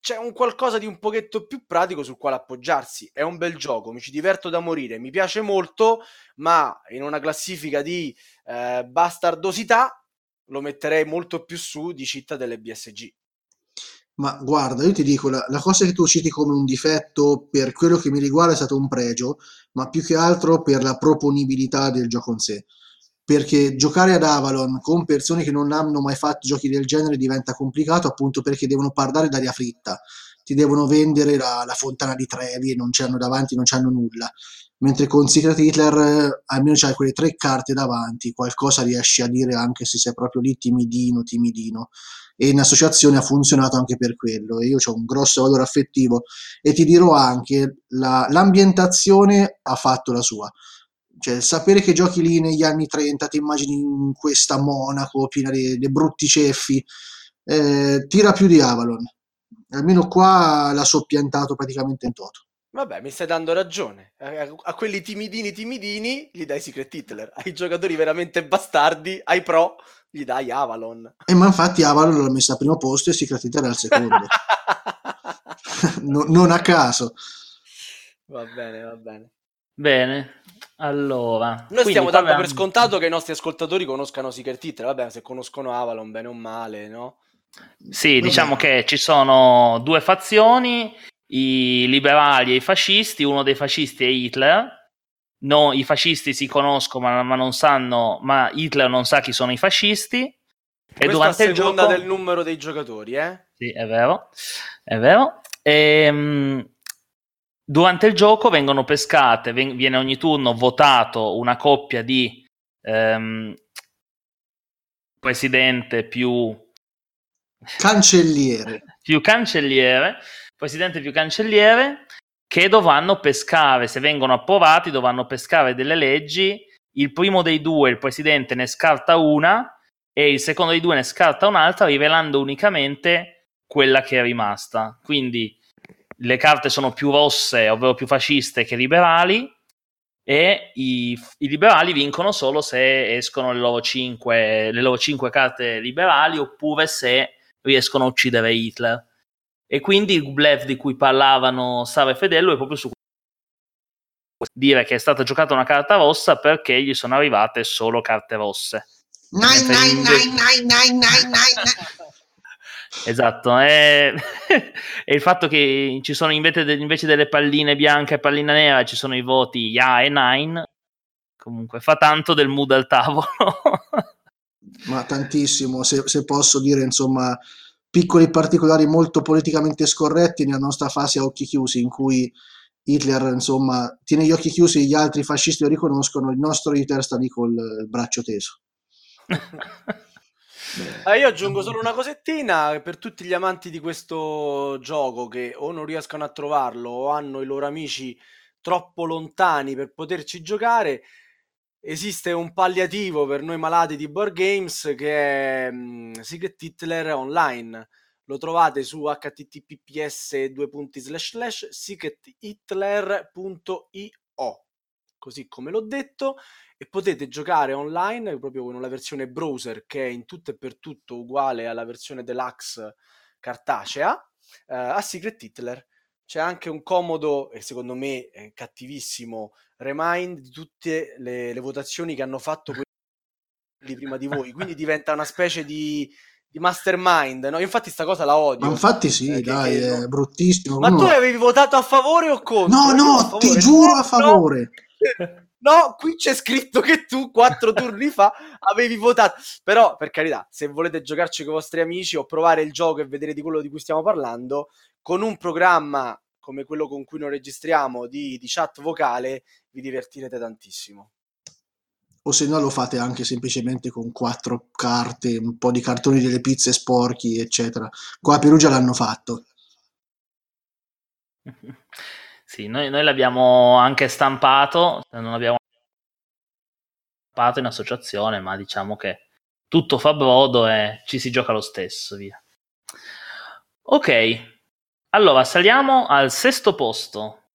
c'è un qualcosa di un pochetto più pratico sul quale appoggiarsi. È un bel gioco, mi ci diverto da morire, mi piace molto, ma in una classifica di eh, bastardosità lo metterei molto più su di città delle BSG. Ma guarda, io ti dico, la, la, cosa che tu citi come un difetto per quello che mi riguarda è stato un pregio, ma più che altro per la proponibilità del gioco in sé perché giocare ad Avalon con persone che non hanno mai fatto giochi del genere diventa complicato appunto perché devono parlare d'aria fritta, ti devono vendere la, la fontana di Trevi e non c'hanno davanti, non c'hanno nulla. Mentre con Secret Hitler eh, almeno c'hai quelle tre carte davanti, qualcosa riesci a dire anche se sei proprio lì timidino, timidino. E in associazione ha funzionato anche per quello. E io ho un grosso valore affettivo e ti dirò anche, la, l'ambientazione ha fatto la sua cioè, sapere che giochi lì negli anni 30, ti immagini in questa Monaco piena di, di brutti ceffi, eh, tira più di Avalon. Almeno qua l'ha soppiantato praticamente in toto. Vabbè, mi stai dando ragione. A, a quelli timidini timidini gli dai Secret Hitler. Ai giocatori veramente bastardi, ai pro, gli dai Avalon. E ma infatti Avalon l'ho messa al primo posto e Secret Hitler al secondo. [laughs] no, non a caso. Va bene, va bene. Bene, Allora, Noi stiamo dando parliamo... per scontato che i nostri ascoltatori conoscano Secret Hitler, vabbè, se conoscono Avalon bene o male, no? Sì, diciamo che ci sono due fazioni, i liberali e i fascisti, uno dei fascisti è Hitler, no, i fascisti si conoscono ma, ma, non sanno, ma Hitler non sa chi sono i fascisti. E Questo durante a il seconda gioco... del numero dei giocatori, eh? Sì, è vero, è vero. E, durante il gioco vengono pescate, ven- viene ogni turno votato una coppia di ehm, presidente più cancelliere. più cancelliere, presidente più cancelliere, che dovranno pescare, se vengono approvati, dovranno pescare delle leggi. Il primo dei due, il presidente, ne scarta una e il secondo dei due ne scarta un'altra, rivelando unicamente quella che è rimasta. Quindi le carte sono più rosse, ovvero più fasciste che liberali, e i, i, liberali vincono solo se escono le loro, cinque, le loro cinque carte liberali oppure se riescono a uccidere Hitler. E quindi il bluff di cui parlavano Sara e Fedello è proprio su dire che è stata giocata una carta rossa perché gli sono arrivate solo carte rosse. Nine, nine, nine, nine, nine, nine, nine. Esatto, e, [laughs] e, il fatto che ci sono invece, de, invece, delle palline bianche e pallina nera ci sono i voti Ya e Nine, comunque fa tanto del mood al tavolo. [laughs] Ma tantissimo, se, se, posso dire, insomma, piccoli particolari molto politicamente scorretti nella nostra fase a occhi chiusi, in cui Hitler, insomma, tiene gli occhi chiusi, gli altri fascisti lo riconoscono, il nostro Hitler sta lì col braccio teso. [laughs] Ah, io aggiungo solo una cosettina per tutti gli amanti di questo gioco che o non riescono a trovarlo o hanno i loro amici troppo lontani per poterci giocare. Esiste un palliativo per noi malati di board games che è um, Secret Hitler Online. Lo trovate su https secrethitler.io così come l'ho detto e potete giocare online proprio con la versione browser che è in tutto e per tutto uguale alla versione deluxe cartacea eh, a Secret Hitler. C'è anche un comodo e secondo me cattivissimo remind di tutte le, le votazioni che hanno fatto quelli prima di voi, quindi [laughs] diventa una specie di, di mastermind. No? Infatti, sta cosa la odio. Ma infatti, sì, eh, dai, che, è no. bruttissimo. Ma tu avevi votato a favore o contro? No, no, ti giuro a favore. [laughs] No. Qui c'è scritto che tu quattro turni fa avevi votato. Però, per carità, se volete giocarci con i vostri amici o provare il gioco e vedere di quello di cui stiamo parlando, con un programma come quello con cui noi registriamo di, di chat vocale, vi divertirete tantissimo. O se no lo fate anche semplicemente con quattro carte, un po' di cartoni delle pizze sporchi, eccetera. Qua a Perugia l'hanno fatto. [laughs] Sì, noi, noi l'abbiamo anche stampato, non abbiamo stampato in associazione, ma diciamo che tutto fa brodo e ci si gioca lo stesso, via. Ok, allora saliamo al sesto posto.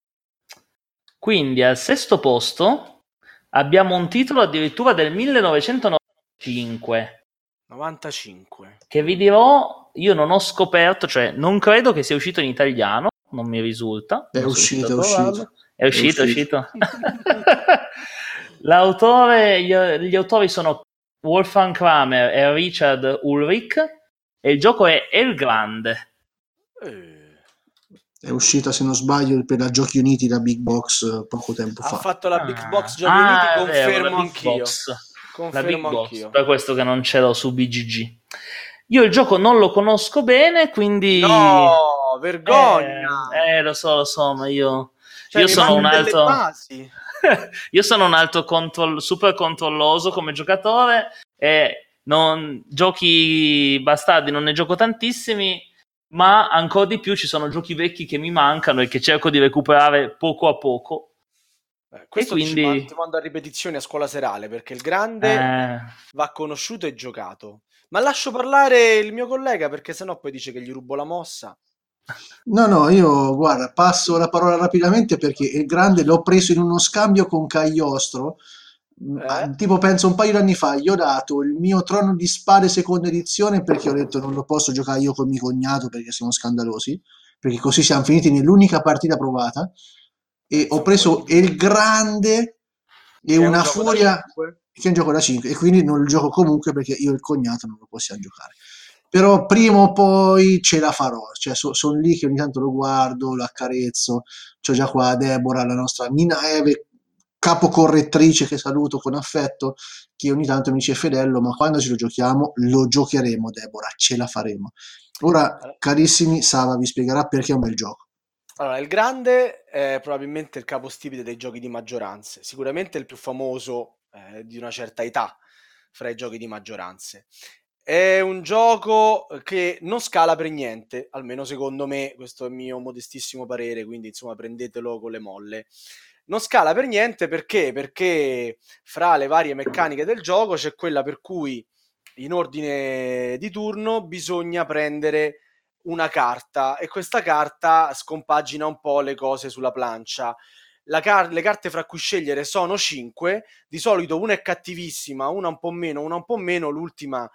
Quindi al sesto posto abbiamo un titolo addirittura del 1995. 95. Che vi dirò, io non ho scoperto, cioè non credo che sia uscito in italiano, non mi risulta. È uscito, è uscito. È uscito, è uscito. [laughs] L'autore, gli, gli, autori sono Wolfgang Kramer e Richard Ulrich e il gioco è El Grande. È uscita, se non sbaglio, per la Giochi Uniti da Big Box poco tempo ha fa. Ha fatto la Big Box Giochi ah, Uniti, confermo vero, anch'io. Box. Confermo la Big Box, anch'io. per questo che non ce l'ho su BGG. Io il gioco non lo conosco bene, quindi... No, vergogna! Eh, eh lo so, lo so, ma io... Cioè, io sono un altro... [laughs] io sono un altro control... super controlloso come giocatore e non... giochi bastardi non ne gioco tantissimi, ma ancora di più ci sono giochi vecchi che mi mancano e che cerco di recuperare poco a poco. Eh, questo quindi... ti mando a ripetizione a scuola serale perché il grande eh... va conosciuto e giocato. Ma lascio parlare il mio collega perché sennò poi dice che gli rubo la mossa. No, no, io guarda, passo la parola rapidamente perché il grande l'ho preso in uno scambio con Cagliostro. Eh? Tipo, penso un paio di anni fa, gli ho dato il mio trono di spade seconda edizione perché ho detto non lo posso giocare io con mio cognato perché siamo scandalosi. Perché così siamo finiti nell'unica partita provata. E ho preso il grande e una furia che è un gioco da 5 e quindi non lo gioco comunque perché io e il cognato non lo possiamo giocare però prima o poi ce la farò cioè so, sono lì che ogni tanto lo guardo lo accarezzo. C'ho già qua Deborah la nostra Nina Eve capocorrettrice che saluto con affetto che ogni tanto mi dice Fedello ma quando ce lo giochiamo lo giocheremo Deborah ce la faremo. Ora carissimi Sava vi spiegherà perché è un bel gioco. Allora, il grande è probabilmente il capostipite dei giochi di maggioranze, sicuramente il più famoso eh, di una certa età fra i giochi di maggioranze. È un gioco che non scala per niente, almeno secondo me, questo è il mio modestissimo parere, quindi insomma prendetelo con le molle. Non scala per niente perché? Perché fra le varie meccaniche del gioco c'è quella per cui in ordine di turno bisogna prendere una carta e questa carta scompagina un po' le cose sulla plancia. Car- le carte fra cui scegliere sono 5, di solito una è cattivissima, una un po' meno, una un po' meno, l'ultima è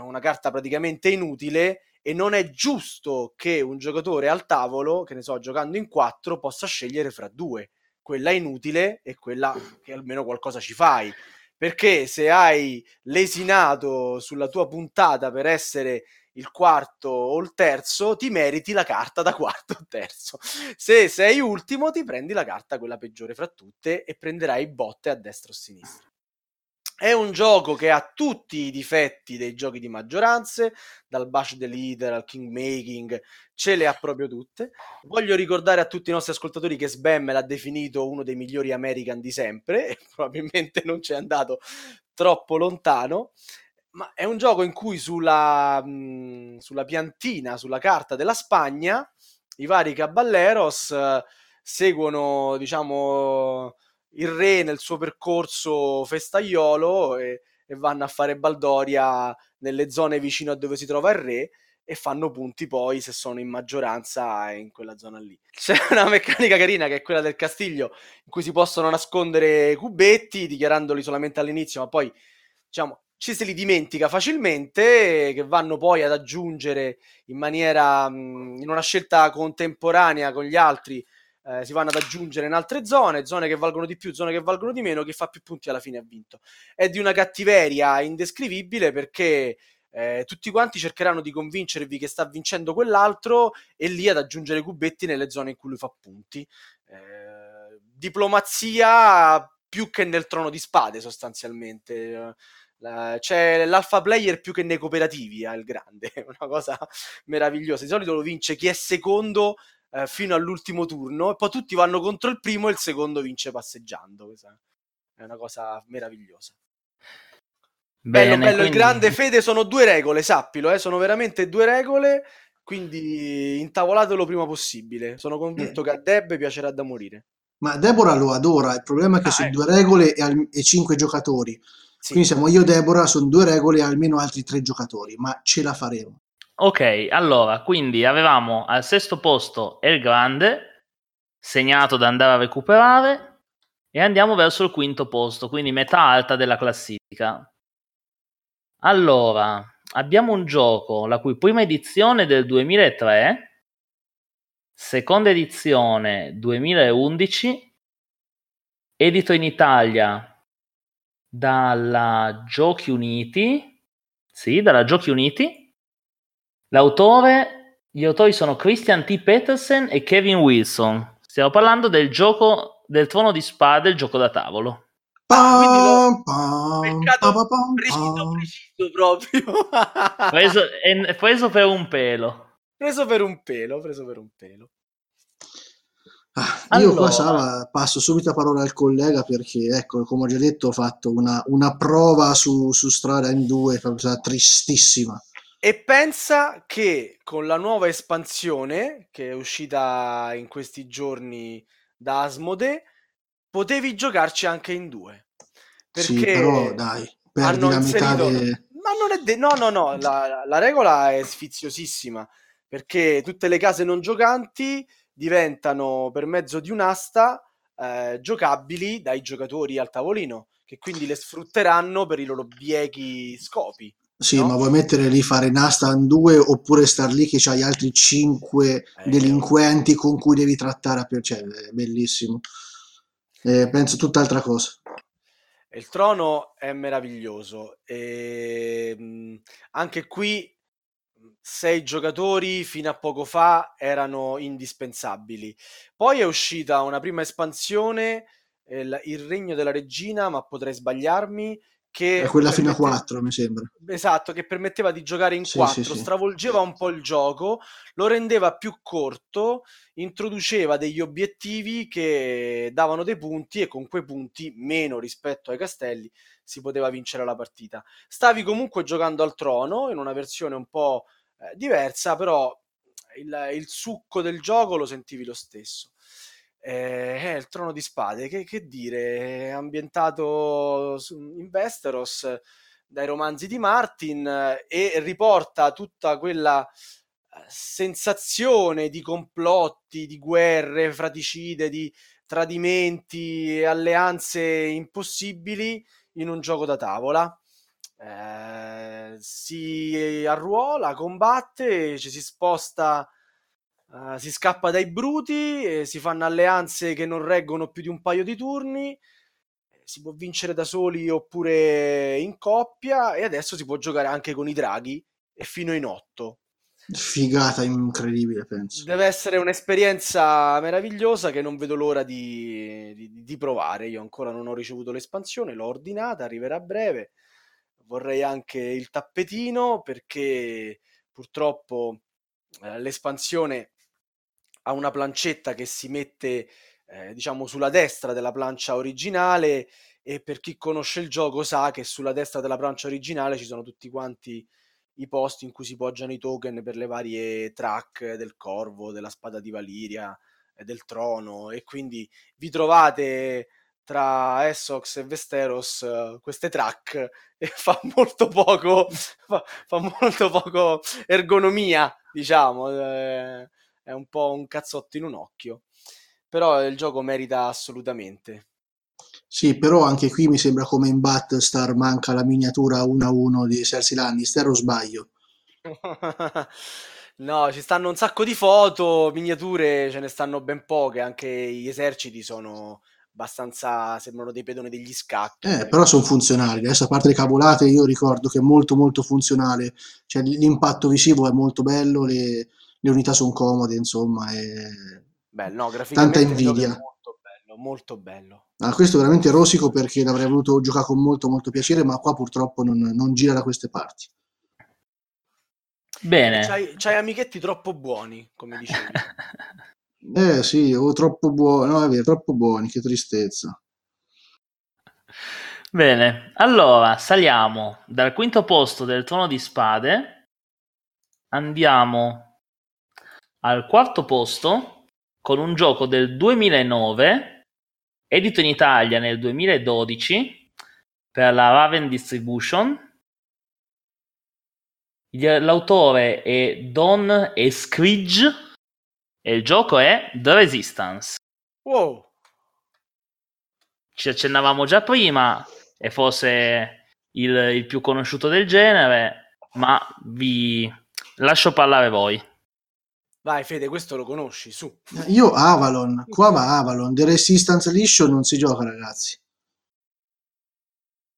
una carta praticamente inutile e non è giusto che un giocatore al tavolo, che ne so, giocando in 4, possa scegliere fra due, quella inutile e quella che almeno qualcosa ci fai. Perché se hai lesinato sulla tua puntata per essere il quarto o il terzo, ti meriti la carta da quarto o terzo. Se sei ultimo, ti prendi la carta quella peggiore fra tutte e prenderai botte a destra o a sinistra. È un gioco che ha tutti i difetti dei giochi di maggioranze, dal bash the leader al kingmaking, ce le ha proprio tutte. Voglio ricordare a tutti i nostri ascoltatori che Sbam l'ha definito uno dei migliori American di sempre [laughs] e probabilmente non ci è andato troppo lontano ma è un gioco in cui sulla, mh, mhmm, sulla piantina, sulla carta della Spagna, i vari caballeros uh, seguono, diciamo, il re nel suo percorso festaiolo e, e, vanno a fare baldoria nelle zone vicino a dove si trova il re e fanno punti poi se sono in maggioranza in quella zona lì. [laughs] C'è una meccanica carina che è quella del castiglio in cui si possono nascondere cubetti dichiarandoli solamente all'inizio, ma poi diciamo ci se li dimentica facilmente, che vanno poi ad aggiungere in maniera, in una scelta contemporanea con gli altri, eh, si vanno ad aggiungere in altre zone, zone che valgono di più, zone che valgono di meno, chi fa più punti alla fine ha vinto. È di una cattiveria indescrivibile perché eh, tutti quanti cercheranno di convincervi che sta vincendo quell'altro e lì ad aggiungere cubetti nelle zone in cui lui fa punti. Eh, diplomazia più che nel trono di spade sostanzialmente la, c'è l'alfa player più che nei cooperativi al eh, grande, è [laughs] una cosa meravigliosa. Di solito lo vince chi è secondo eh, fino all'ultimo turno e poi tutti vanno contro il primo e il secondo vince passeggiando. Questa è una cosa meravigliosa. Bene, bello, bello, quindi... il grande fede sono due regole, sappilo, eh, sono veramente due regole, quindi intavolatelo prima possibile. Sono convinto eh. che a Deb piacerà da morire. Ma Deborah lo adora, il problema è che ah, sono ecco. due regole e, al- e cinque giocatori. Sì. Quindi siamo io e Deborah, sono due regole e almeno altri tre giocatori, ma ce la faremo. Ok, allora, quindi avevamo al sesto posto El Grande, segnato da andare a recuperare, e andiamo verso il quinto posto, quindi metà alta della classifica. Allora, abbiamo un gioco la cui prima edizione del 2003, seconda edizione 2011, edito in Italia dalla Giochi Uniti. Sì, dalla Giochi Uniti. L'autore, gli autori sono Christian T. Petersen e Kevin Wilson. Stiamo parlando del gioco del trono di spade, il gioco da tavolo. Pam, pam, peccato pam, pam, preciso, preciso proprio. [laughs] preso, è, preso per un pelo. Preso per un pelo, preso per un pelo. Ah, io allora. qua Sara, passo subito la parola al collega perché, ecco, come ho già detto, ho fatto una, una prova su, su strada in due, tristissima. E pensa che con la nuova espansione che è uscita in questi giorni da Asmode, potevi giocarci anche in due. Perché sì, però dai, perdi la metà de... Ma non è de... No, no, no, la, la regola è sfiziosissima, perché tutte le case non giocanti diventano per mezzo di un'asta eh, giocabili dai giocatori al tavolino, che quindi le sfrutteranno per i loro biechi scopi. Sì, no? ma vuoi mettere lì fare Nastan 2 oppure star lì che c'hai altri 5 eh, delinquenti con cui devi trattare, cioè è bellissimo. Eh, penso tutt'altra cosa. Il trono è meraviglioso. E, mh, anche qui sei giocatori fino a poco fa erano indispensabili. Poi è uscita una prima espansione, il, il Regno della Regina, ma potrei sbagliarmi, che è quella fino a 4, mi sembra. Esatto, che permetteva di giocare in Sì, 4, sì, sì. stravolgeva un po' il gioco, lo rendeva più corto, introduceva degli obiettivi che davano dei punti e con quei punti, meno rispetto ai castelli, si poteva vincere la partita. Stavi comunque giocando al trono in una versione un po' eh, diversa, però il, il succo del gioco lo sentivi lo stesso. Eh, eh, il Trono di Spade, che, che dire, è ambientato in Westeros dai romanzi di Martin eh, e riporta tutta quella eh, sensazione di complotti, di guerre fratricide, di tradimenti alleanze impossibili in un gioco da tavola. Eh, si arruola, combatte, ci si sposta Uh, si scappa dai bruti, si fanno alleanze che non reggono più di un paio di turni, si può vincere da soli oppure in coppia e adesso si può giocare anche con i draghi e fino in otto. Figata incredibile, penso. Deve essere un'esperienza meravigliosa che non vedo l'ora di, di, di provare. Io ancora non ho ricevuto l'espansione, l'ho ordinata, arriverà a breve. Vorrei anche il tappetino perché purtroppo eh, l'espansione ha una plancetta che si mette eh, diciamo sulla destra della plancia originale e per chi conosce il gioco sa che sulla destra della plancia originale ci sono tutti quanti i posti in cui si poggiano i token per le varie track del corvo, della spada di Valiria, eh, del trono e quindi vi trovate tra Essox e Westeros uh, queste track e [laughs] fa molto poco fa, fa molto poco ergonomia diciamo eh, è un po' un cazzotto in un occhio. Però il gioco merita assolutamente. Sì, però anche qui mi sembra come in Battlestar manca la miniatura 1 a 1 di Cersei Lannister o sbaglio? [laughs] no, ci stanno un sacco di foto, miniature, ce ne stanno ben poche, anche gli eserciti sono abbastanza, sembrano dei pedoni degli scacchi. Eh, però sono funzionali. Adesso a parte le cavolate, io ricordo che è molto molto funzionale, cioè l'impatto visivo è molto bello, le, le unità sono comode, insomma, e... Beh, no, tanta invidia. molto bello, molto bello. Ah, questo è veramente rosico perché l'avrei voluto giocare con molto molto piacere, ma qua purtroppo non, non gira da queste parti. Bene. C'hai, c'hai amichetti troppo buoni, come dicevi. [laughs] eh sì, o troppo buoni, no è vero, troppo buoni, che tristezza. Bene, allora saliamo dal quinto posto del trono di spade, andiamo al quarto posto con un gioco del 2009, edito in Italia nel 2012 per la Raven Distribution. L'autore è Don Escridge e il gioco è The Resistance. Wow! Ci accennavamo già prima, è forse il, il più conosciuto del genere, ma vi lascio parlare voi. Vai Fede, questo lo conosci, su. Io Avalon, qua va Avalon, The Resistance liscio non si gioca ragazzi.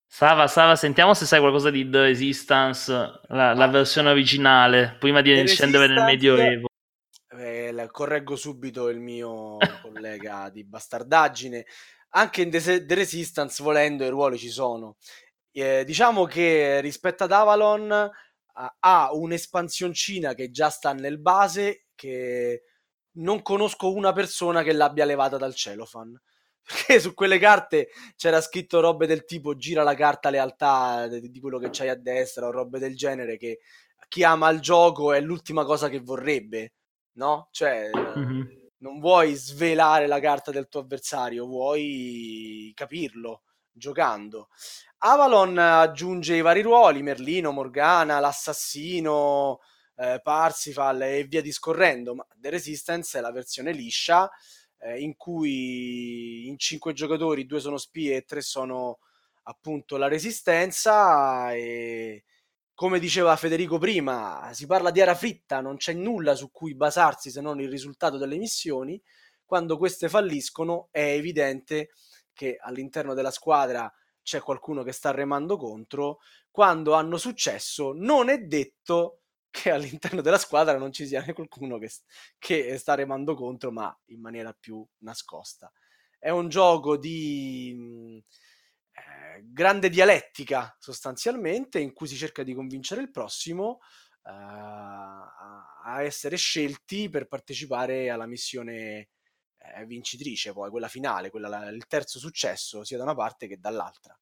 Sava, Sava, sentiamo se sai qualcosa di The Resistance, la, la versione originale, prima di The scendere nel Medioevo. Eh, correggo subito il mio [laughs] collega di bastardaggine. Anche in The, The, Resistance, volendo, i ruoli ci sono. Eh, diciamo che rispetto ad Avalon ha un'espansioncina che già sta nel base che non conosco una persona che l'abbia levata dal cellophane. [laughs] Perché su quelle carte c'era scritto robe del tipo gira la carta lealtà di quello che c'hai a destra o robe del genere che chi ama il gioco è l'ultima cosa che vorrebbe, no? Cioè, mm-hmm. non vuoi svelare la carta del tuo avversario, vuoi capirlo giocando. Avalon aggiunge i vari ruoli, Merlino, Morgana, l'assassino, eh, Parsifal e via discorrendo, ma The Resistance è la versione liscia eh, in cui in cinque giocatori due sono spie e tre sono appunto la resistenza e come diceva Federico prima, si parla di era fritta, non c'è nulla su cui basarsi se non il risultato delle missioni. Quando queste falliscono è evidente che all'interno della squadra c'è qualcuno che sta remando contro, quando hanno successo non è detto che all'interno della squadra non ci sia qualcuno che, che sta remando contro, ma in maniera più nascosta. È un gioco di mh, eh, grande dialettica sostanzialmente, in cui si cerca di convincere il prossimo uh, a essere scelti per partecipare alla missione eh, vincitrice, poi quella finale, quella, il terzo successo, sia da una parte che dall'altra.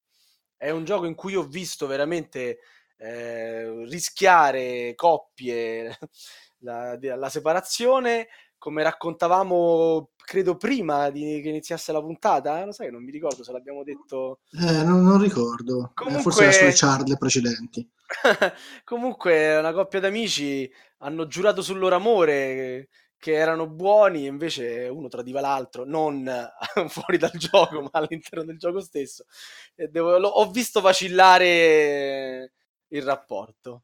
È un gioco in cui ho visto veramente eh, rischiare coppie [laughs] la, la, separazione, come raccontavamo, credo prima di che iniziasse la puntata, lo sai, non mi ricordo se l'abbiamo detto. Eh, non, non ricordo, Comunque... eh, forse era sulle charle precedenti. [laughs] Comunque, una coppia d'amici hanno giurato sul loro amore che erano buoni, invece uno tradiva l'altro, non [laughs] fuori dal gioco, ma all'interno del gioco stesso. Devo, ho visto vacillare il rapporto.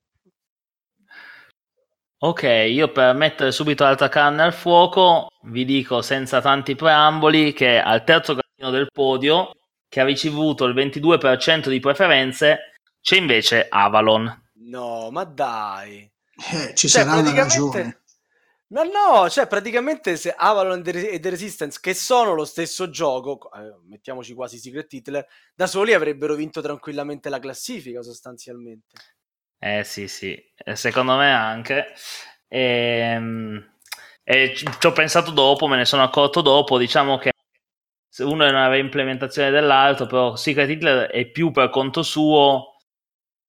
Ok, io per mettere subito l'altra carne al fuoco vi dico senza tanti preamboli che al terzo gradino del podio, che ha ricevuto il 22% di preferenze, c'è invece Avalon. No, ma dai. Eh, ci cioè, sarà una ragione. No, no, cioè praticamente se Avalon e The Resistance, che sono lo stesso gioco, eh, mettiamoci quasi Secret Hitler, da soli avrebbero vinto tranquillamente la classifica sostanzialmente. Eh sì, sì, secondo me anche. E, ehm, e ci ho pensato dopo, me ne sono accorto dopo, diciamo che uno è una reimplementazione dell'altro, però Secret Hitler è più per conto suo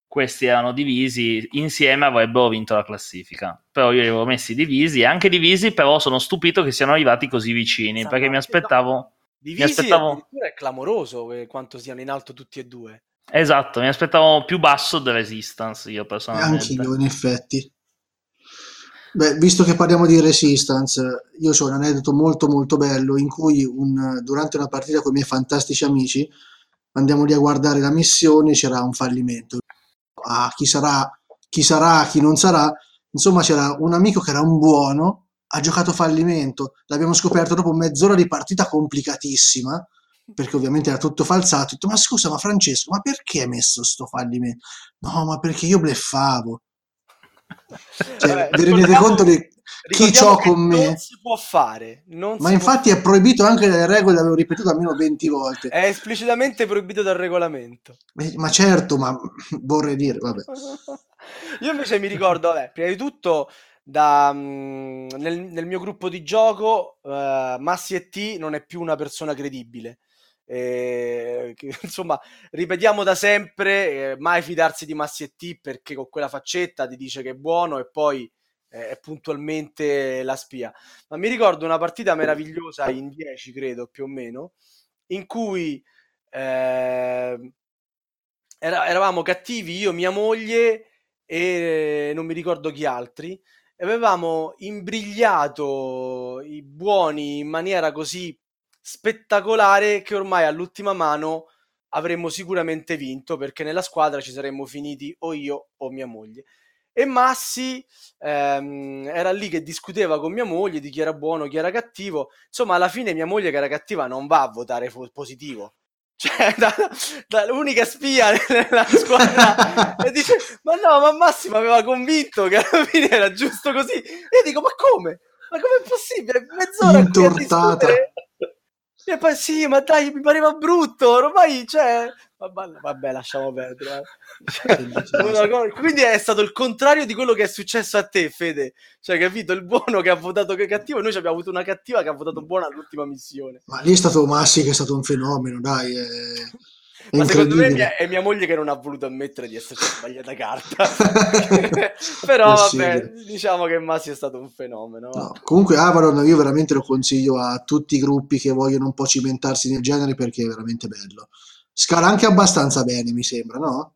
questi erano divisi, insieme avrebbero vinto la classifica. Però io li avevo messi divisi, anche divisi, però sono stupito che siano arrivati così vicini, Sanno perché mi aspettavo... No. Divisi mi aspettavo... è clamoroso eh, quanto siano in alto tutti e due. Esatto, mi aspettavo più basso The Resistance, io personalmente. Anch'io, in effetti. Beh, visto che parliamo di Resistance, io ho un aneddoto molto molto bello in cui un, durante una partita con i miei fantastici amici andiamo lì a guardare la missione c'era un fallimento a chi sarà, chi sarà, chi non sarà. Insomma, c'era un amico che era un buono, ha giocato fallimento. L'abbiamo scoperto dopo mezz'ora di partita complicatissima, perché ovviamente era tutto falsato. Ho detto, ma scusa, ma Francesco, ma perché hai messo sto fallimento? No, ma perché io bleffavo. Cioè, vi rendete conto di chi ciò con me? Non si può fare. ma infatti può... è proibito anche dalle regole, l'avevo ripetuto almeno 20 volte. È esplicitamente proibito dal regolamento. Ma certo, ma vorrei dire, vabbè. [laughs] Io invece mi ricordo, vabbè, prima di tutto, da, mh, nel, nel, mio gruppo di gioco, uh, Massi e T non è più una persona credibile. Eh, che, [laughs] insomma, ripetiamo da sempre: eh, mai fidarsi di Massi e T perché con quella faccetta ti dice che è buono e poi eh, è puntualmente la spia. Ma mi ricordo una partita meravigliosa in 10, credo più o meno, in cui eh, era, eravamo cattivi io, mia moglie e non mi ricordo chi altri. Avevamo imbrigliato i buoni in maniera così spettacolare che ormai all'ultima mano avremmo sicuramente vinto perché nella squadra ci saremmo finiti o io o mia moglie. E Massi ehm, era lì che discuteva con mia moglie di chi era buono, chi era cattivo. Insomma, alla fine mia moglie che era cattiva non va a votare positivo. [laughs] Cioè, da, da, l'unica spia [laughs] nella squadra e dice: Ma no, ma Massimo aveva convinto che alla fine era giusto così. E io dico: Ma come? Ma com'è possibile? Mezz'ora Intortata. E poi sì, ma dai, mi pareva brutto, ormai, cioè... Vabbè, vabbè lasciamo perdere. Eh. Quindi è stato il contrario di quello che è successo a te, Fede. Cioè, capito? Il buono che ha votato che cattivo, noi abbiamo avuto una cattiva che ha votato buona all'ultima missione. Ma lì è stato Massi che è stato un fenomeno, dai. È... Ma secondo me mia, è mia moglie che non ha voluto ammettere di esserci sbagliata carta. [laughs] Però vabbè, diciamo che Massi è stato un fenomeno. No, comunque Avalon io veramente lo consiglio a tutti i gruppi che vogliono un po' cimentarsi nel genere perché è veramente bello. Scala anche abbastanza bene, mi sembra, no?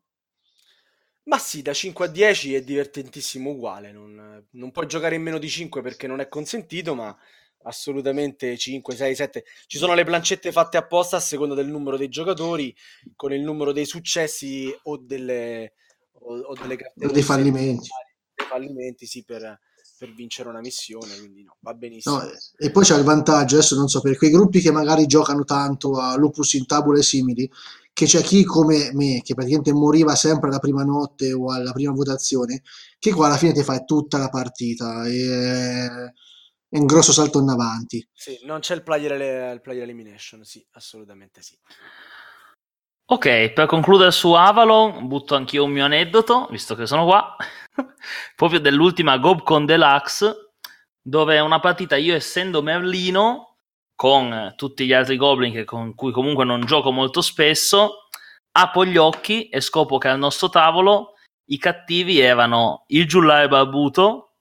Ma sì, da 5 a 10 è divertentissimo uguale. Non, non puoi giocare in meno di 5 perché non è consentito, ma assolutamente 5, 6, 7. Ci sono le plancette fatte apposta a seconda del numero dei giocatori, con il numero dei successi o delle, o, o delle carte. Dei fallimenti. Dei fallimenti, sì, per, per vincere una missione, quindi no, va benissimo. No, e poi c'è il vantaggio, adesso non so, per quei gruppi che magari giocano tanto a Lupus in tabula e simili, che c'è chi come me, che praticamente moriva sempre alla prima notte o alla prima votazione, che qua alla fine ti fai tutta la partita. E è un grosso salto in avanti. Sì, non c'è il player, il player elimination, sì, assolutamente sì. Ok, per concludere su Avalon, butto anch'io un mio aneddoto, visto che sono qua, [laughs] proprio dell'ultima GobCon Deluxe, dove una partita, io essendo Merlino, con tutti gli altri Goblin con cui comunque non gioco molto spesso, apro gli occhi e scopro che al nostro tavolo i cattivi erano il giullare barbuto,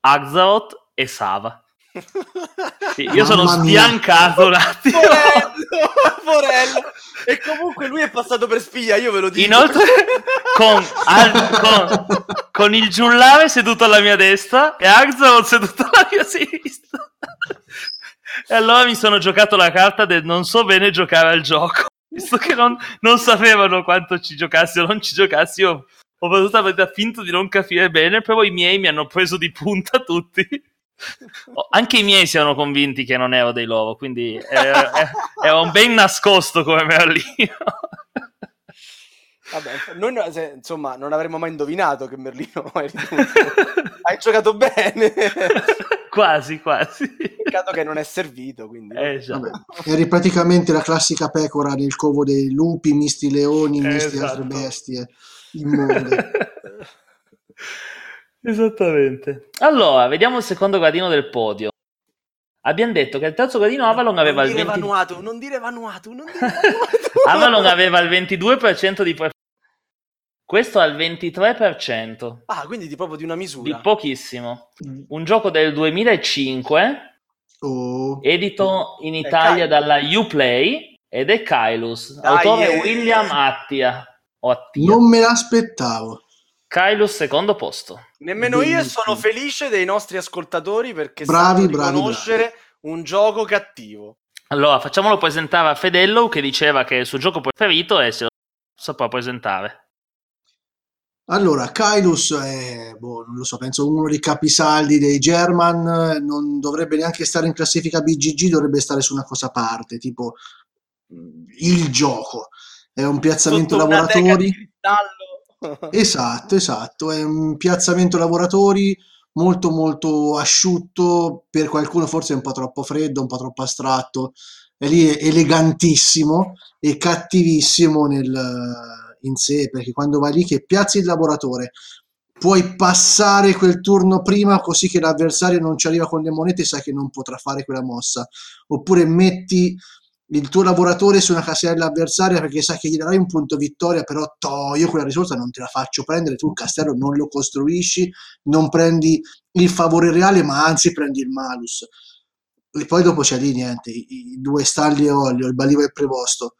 Axaroth e Sava. Sì, io sono sbiancato un attimo. Porello, porello. E comunque lui è passato per spia, io ve lo dico. Inoltre, con, al, con, con il giullare seduto alla mia destra e Axel seduto alla mia sinistra. E allora mi sono giocato la carta del non so bene giocare al gioco. Visto che non, non sapevano quanto ci giocassi o non ci giocassi, io ho potuto avere finto di non capire bene, però i miei mi hanno preso di punta tutti. Anche i miei si erano convinti che non ero dei loro, quindi era, era un ben nascosto come Merlino. Vabbè, noi insomma non avremmo mai indovinato che Merlino eri tu. Hai giocato bene. quasi, quasi. Peccato che non è servito, quindi. Eh, Vabbè, eri praticamente la classica pecora nel covo dei lupi, misti leoni, misti esatto. altre bestie immonde. [laughs] Esattamente. Allora, vediamo il secondo gradino del podio. Abbiamo detto che il terzo gradino Avalon non aveva il dire 20... Vanuatu, non dire Vanuatu, non dire Vanuatu. [laughs] Avalon aveva il 22% di preferenza. Questo ha il 23%. Ah, quindi di proprio di una Di misura. pochissimo. Un gioco del 2005, Oh, edito in È Italia dalla Uplay ed è Kylus. Dai, Autore eh. William Attia. Attia. non me l'aspettavo. Kylus secondo posto. Nemmeno io sono felice dei nostri ascoltatori perché Bravi, sanno bravi, riconoscere un gioco cattivo. Allora, facciamolo presentare a Fedello che diceva che è il suo gioco preferito e se lo saprà presentare. Allora, Kylus è, boh, non lo so, penso uno dei capisaldi dei German, non dovrebbe neanche stare in classifica BGG, dovrebbe stare su una cosa a parte, tipo mm, il gioco. È un piazzamento Sotto di lavoratori. Esatto, esatto, è un piazzamento lavoratori molto molto asciutto, per qualcuno forse un po' troppo freddo, un po' troppo astratto, è lì elegantissimo e cattivissimo nel, in sé, perché quando vai lì che piazzi il lavoratore, puoi passare quel turno prima così che l'avversario non ci arriva con le monete e sai che non potrà fare quella mossa, oppure metti il tuo lavoratore su una casella avversaria perché sai che gli darai un punto vittoria, però to, io quella risorsa non te la faccio prendere, tu il castello non lo costruisci, non prendi il favore reale, ma anzi prendi il malus. E poi dopo c'è lì niente, i, i due stalli e olio, il balivo e il prevosto.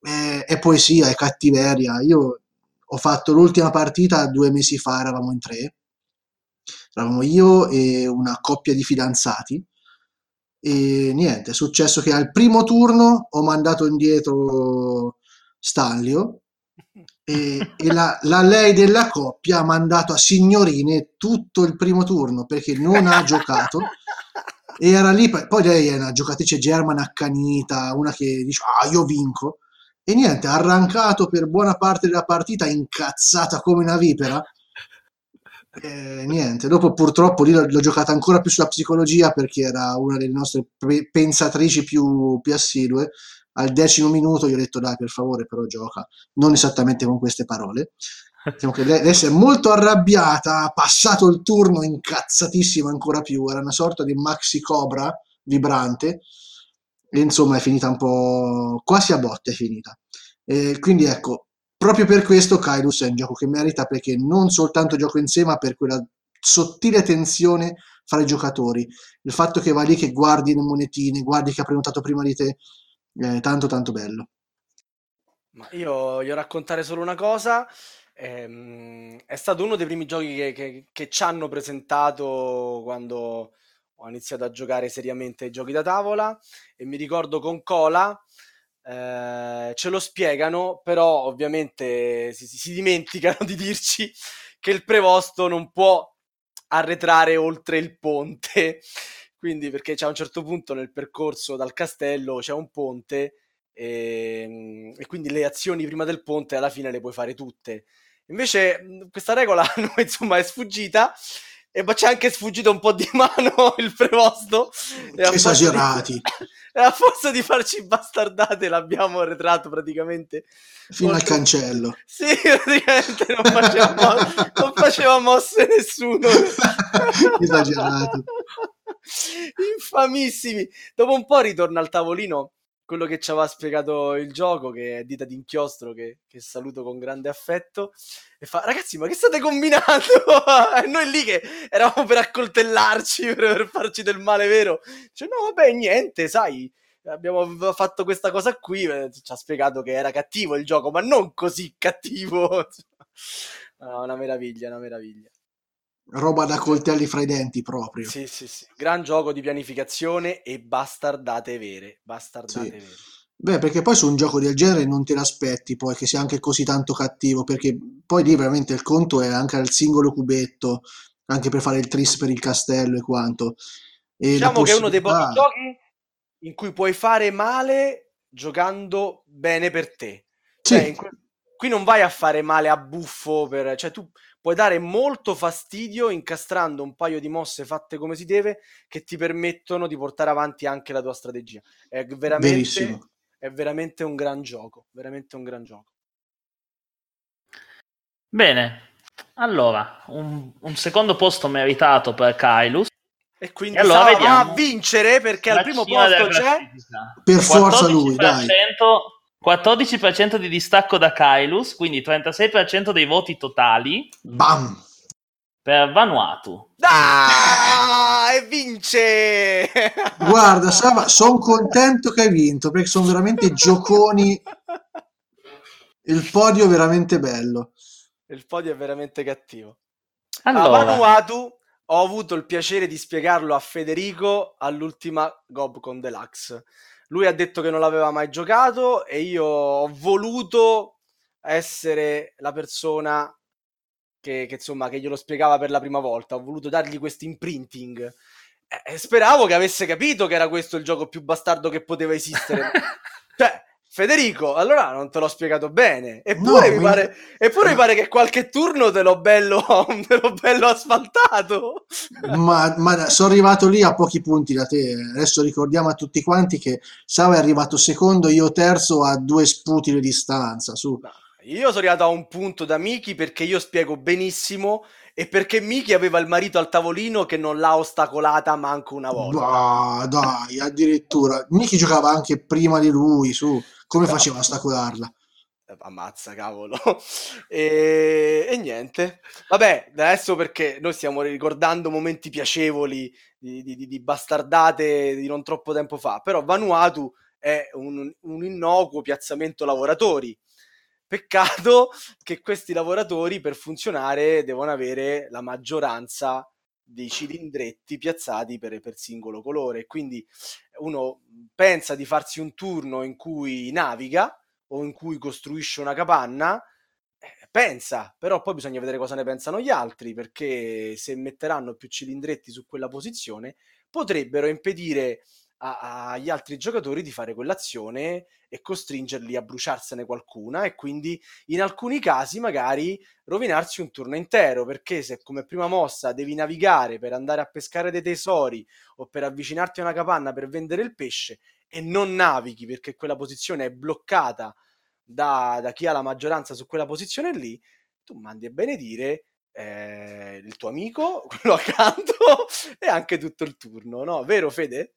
È, è poesia, è cattiveria. Io ho fatto l'ultima partita due mesi fa, eravamo in tre, eravamo io e una coppia di fidanzati e niente, è successo che al primo turno ho mandato indietro Stanlio e, e la, la lei della coppia ha mandato a signorine tutto il primo turno perché non ha giocato. E era lì, poi lei è una giocatrice germana accanita, una che dice ah io vinco. E niente, ha arrancato per buona parte della partita incazzata come una vipera eh, niente, dopo purtroppo lì l'ho, l'ho giocata ancora più sulla psicologia perché era una delle nostre pe- pensatrici più, più assidue. Al decimo minuto gli ho detto dai per favore però gioca, non esattamente con queste parole. Diciamo che lei adesso è molto arrabbiata, ha passato il turno incazzatissima ancora più, era una sorta di maxi cobra vibrante e insomma è finita un po' quasi a botte è finita. E quindi ecco, proprio per questo Kylus è un gioco che merita perché non soltanto gioco in sé ma per quella sottile tensione fra i giocatori il fatto che vai lì che guardi le monetine guardi che ha prenotato prima di te è tanto tanto bello Ma io voglio raccontare solo una cosa. ehm, è stato uno dei primi giochi che, che- che ci hanno presentato quando ho iniziato a giocare seriamente ai giochi da tavola e mi ricordo con Cola eh, ce lo spiegano, però ovviamente si, si- dimenticano di dirci che il prevosto non può arretrare oltre il ponte. Quindi, perché c'è a un certo punto nel percorso dal castello c'è un ponte e, e quindi le azioni prima del ponte alla fine le puoi fare tutte. Invece questa regola [laughs] insomma è sfuggita e ma c'è anche sfuggito un po' di [laughs] mano il prevosto. Esagerati. Di, [laughs] e a forza di farci bastardate l'abbiamo arretrato praticamente. Fino molto... al cancello. Sì, praticamente non faceva, mo- non faceva mosse nessuno. [laughs] Esagerato. Infamissimi. Dopo un po' ritorna al tavolino quello che ci aveva spiegato il gioco, che è Dita d'Inchiostro, che, che saluto con grande affetto, e fa, ragazzi, ma che state combinando? [laughs] e noi lì che eravamo per accoltellarci, per, per farci del male vero. Cioè, no, vabbè, niente, sai, abbiamo fatto questa cosa qui, eh, ci ha spiegato che era cattivo il gioco, ma non così cattivo. [laughs] no, una meraviglia, una meraviglia roba da coltelli fra i denti proprio. Sì, sì, sì. Gran gioco di pianificazione e bastardate vere. Bastardate sì. vere. Beh, perché poi su un gioco del genere non te l'aspetti poi che sia anche così tanto cattivo, perché poi lì veramente il conto è anche al singolo cubetto, anche per fare il tris per il castello e quanto. E diciamo che è uno dei pochi giochi in cui puoi fare male giocando bene per te. Sì. Cioè, que- qui non vai a fare male a buffo, per... cioè tu puoi dare molto fastidio incastrando un paio di mosse fatte come si deve che ti permettono di portare avanti anche la tua strategia. È veramente, è veramente un gran gioco, veramente un gran gioco. Bene, allora, un, un secondo posto meritato per Kailus. E quindi e allora a vincere perché al primo posto c'è... Per forza lui, dai. 14% di distacco da Kailus, quindi 36% dei voti totali. Bam! Per Vanuatu. Ah, e vince! Guarda, Sava, sono contento che hai vinto perché sono veramente gioconi. Il podio è veramente bello. Il podio è veramente cattivo. Allora. A Vanuatu ho avuto il piacere di spiegarlo a Federico all'ultima Gobcon Deluxe lui ha detto che non l'aveva mai giocato e io ho voluto essere la persona che, che, insomma, che glielo spiegava per la prima volta. Ho voluto dargli questo imprinting. E speravo che avesse capito che era questo il gioco più bastardo che poteva esistere. [laughs] cioè, Federico, allora non te l'ho spiegato bene. Eppure, no, mi, pare, eppure mi pare che qualche turno te l'ho bello, [laughs] te l'ho bello asfaltato. Ma, ma, sono arrivato lì a pochi punti da te. Adesso ricordiamo a tutti quanti che Sava è arrivato secondo, io terzo a due sputi di distanza. Su. Io sono arrivato a un punto da Miki perché io spiego benissimo e perché Miki aveva il marito al tavolino che non l'ha ostacolata manco una volta. Bah, dai, addirittura. Miki giocava anche prima di lui, su. Come faceva a ostacolarla? Eh, ammazza, cavolo. [laughs] E... e, niente. Vabbè, adesso perché noi stiamo ricordando momenti piacevoli di, di, di, bastardate di non troppo tempo fa, però Vanuatu è un, un innocuo piazzamento lavoratori. Peccato che questi lavoratori per funzionare devono avere la maggioranza dei cilindretti piazzati per, per, singolo colore. Quindi uno pensa di farsi un turno in cui naviga o in cui costruisce una capanna, eh, pensa, però poi bisogna vedere cosa ne pensano gli altri, perché se metteranno più cilindretti su quella posizione potrebbero impedire agli altri giocatori di fare quell'azione e costringerli a bruciarsene qualcuna e quindi in alcuni casi magari rovinarsi un turno intero perché se come prima mossa devi navigare per andare a pescare dei tesori o per avvicinarti a una capanna per vendere il pesce e non navighi perché quella posizione è bloccata da, da chi ha la maggioranza su quella posizione lì, tu mandi a benedire eh, il tuo amico, [laughs] quello accanto e anche tutto il turno, no? Vero Fede?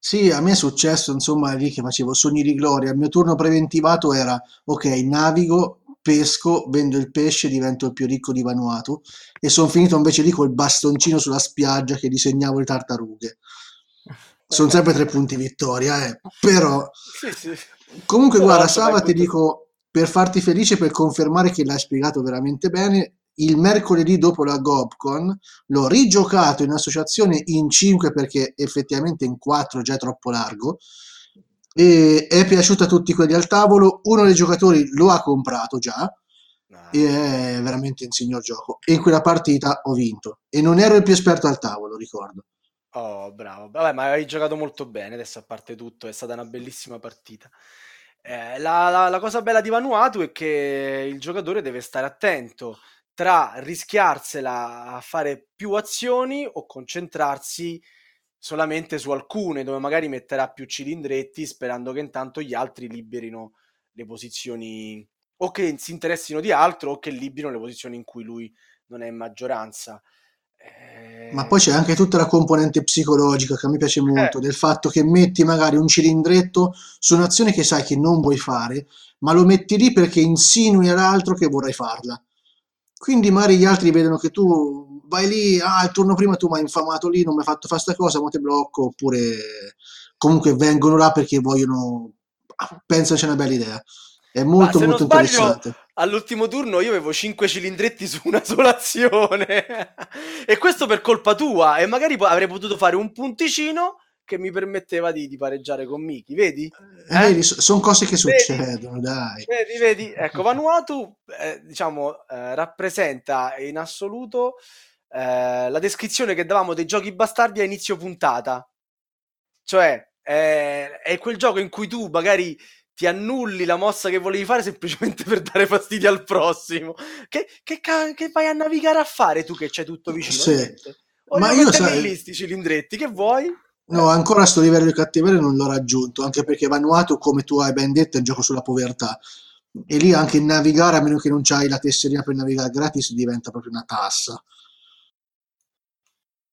Sì, a me è successo, insomma, lì che facevo sogni di gloria. Il mio turno preventivato era, ok, navigo, pesco, vendo il pesce, divento il più ricco di Vanuatu e sono finito invece lì col bastoncino sulla spiaggia che disegnavo le tartarughe. [laughs] Sono sempre tre punti vittoria, eh. però... Sì, sì. Comunque, guarda, Sava, ti dico, per farti felice, per confermare che l'hai spiegato veramente bene, il mercoledì dopo la Gobcon l'ho rigiocato in associazione in 5 perché effettivamente in 4 già è troppo largo e è piaciuto a tutti quelli al tavolo uno dei giocatori lo ha comprato già ah. e è veramente un signor gioco. E in quella partita ho vinto. E non ero il più esperto al tavolo ricordo. Oh bravo. Vabbè ma hai giocato molto bene adesso a parte tutto è stata una bellissima partita. Eh, la, la, la, cosa bella di Vanuatu è che il giocatore deve stare attento tra rischiarsela a fare più azioni o concentrarsi solamente su alcune, dove magari metterà più cilindretti sperando che intanto gli altri liberino le posizioni o che si interessino di altro o che liberino le posizioni in cui lui non è in maggioranza. Eh... Ma poi c'è anche tutta la componente psicologica che a me piace molto, eh. del fatto che metti magari un cilindretto su un'azione che sai che non vuoi fare, ma lo metti lì perché insinui all'altro che vorrai farla. Quindi magari gli altri vedono che tu vai lì, ah, il turno prima tu mi hai infamato lì, non mi hai fatto fare sta cosa, ma ti blocco, oppure comunque vengono là perché vogliono, pensano c'è una bella idea. È molto molto sbaglio, interessante. All'ultimo turno io avevo 5 cilindretti su una [laughs] sola azione e questo per colpa tua e magari avrei potuto fare un punticino che mi permetteva di, di pareggiare con Miki, vedi? Eh, vedi, sono cose che succedono, dai. Vedi, vedi, ecco, Vanuatu, eh, diciamo, eh, rappresenta in assoluto eh, la descrizione che davamo dei giochi bastardi a inizio puntata. Cioè, eh, è quel gioco in cui tu magari ti annulli la mossa che volevi fare semplicemente [laughs] per dare fastidio al prossimo. Che, che, che vai a navigare a fare tu che c'è tutto vicino? Sì. Ma io sai... lì sti cilindretti, che vuoi? No, ancora sto livello di cattiveria non l'ho raggiunto, anche perché Vanuatu, come tu hai ben detto, è un gioco sulla povertà. E lì anche navigare, a meno che non c'hai la tesserina per navigare gratis, diventa proprio una tassa.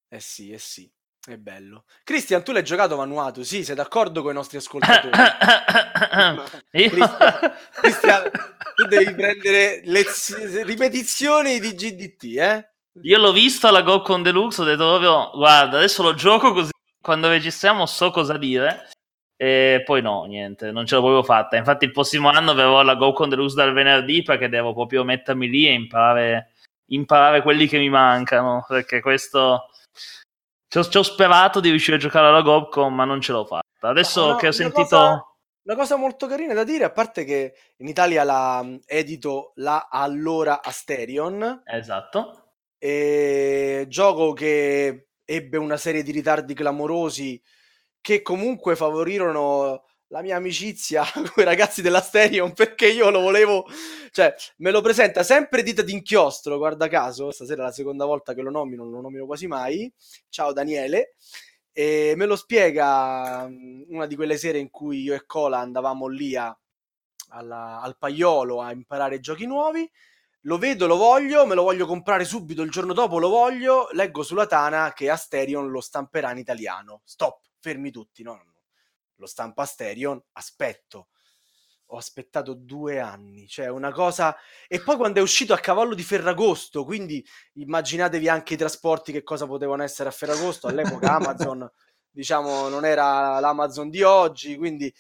Eh sì, eh sì. È bello. Cristian, tu l'hai giocato Vanuatu? Sì, sei d'accordo con i nostri ascoltatori? [coughs] Cristian, tu devi prendere lez- ripetizioni di GDT, eh? Io l'ho visto alla GoCon Deluxe, ho detto proprio, guarda, adesso lo gioco così quando registriamo so cosa dire. E poi no, niente, non ce l'ho proprio fatta. Infatti il prossimo anno verrò alla GoCon Deluxe dal venerdì perché devo proprio mettermi lì e imparare, imparare quelli che mi mancano, perché questo ci ho, ci ho, sperato di riuscire a giocare alla GoPcon, ma non ce l'ho fatta. Adesso no, che ho sentito. Cosa, una cosa molto carina da dire, a parte che in Italia la mm, edito la allora Asterion. Esatto. E gioco che ebbe una serie di ritardi clamorosi che comunque favorirono la mia amicizia [laughs] con i ragazzi della Sterion perché io lo volevo, cioè me lo presenta sempre dita d'inchiostro, guarda caso, stasera è la seconda volta che lo nomino, non lo nomino quasi mai, ciao Daniele, e me lo spiega mm, una di quelle sere in cui io e Cola andavamo lì a, alla, al paiolo a imparare giochi nuovi, lo vedo, lo voglio, me lo voglio comprare subito, il giorno dopo lo voglio, leggo sulla Tana che Asterion lo stamperà in italiano, stop, fermi tutti, no, no lo stampa Asterion, aspetto. Ho aspettato due anni, cioè una cosa... E poi quando è uscito a cavallo di Ferragosto, quindi immaginatevi anche i trasporti che cosa potevano essere a Ferragosto, all'epoca Amazon, [laughs] diciamo, non era l'Amazon di oggi, quindi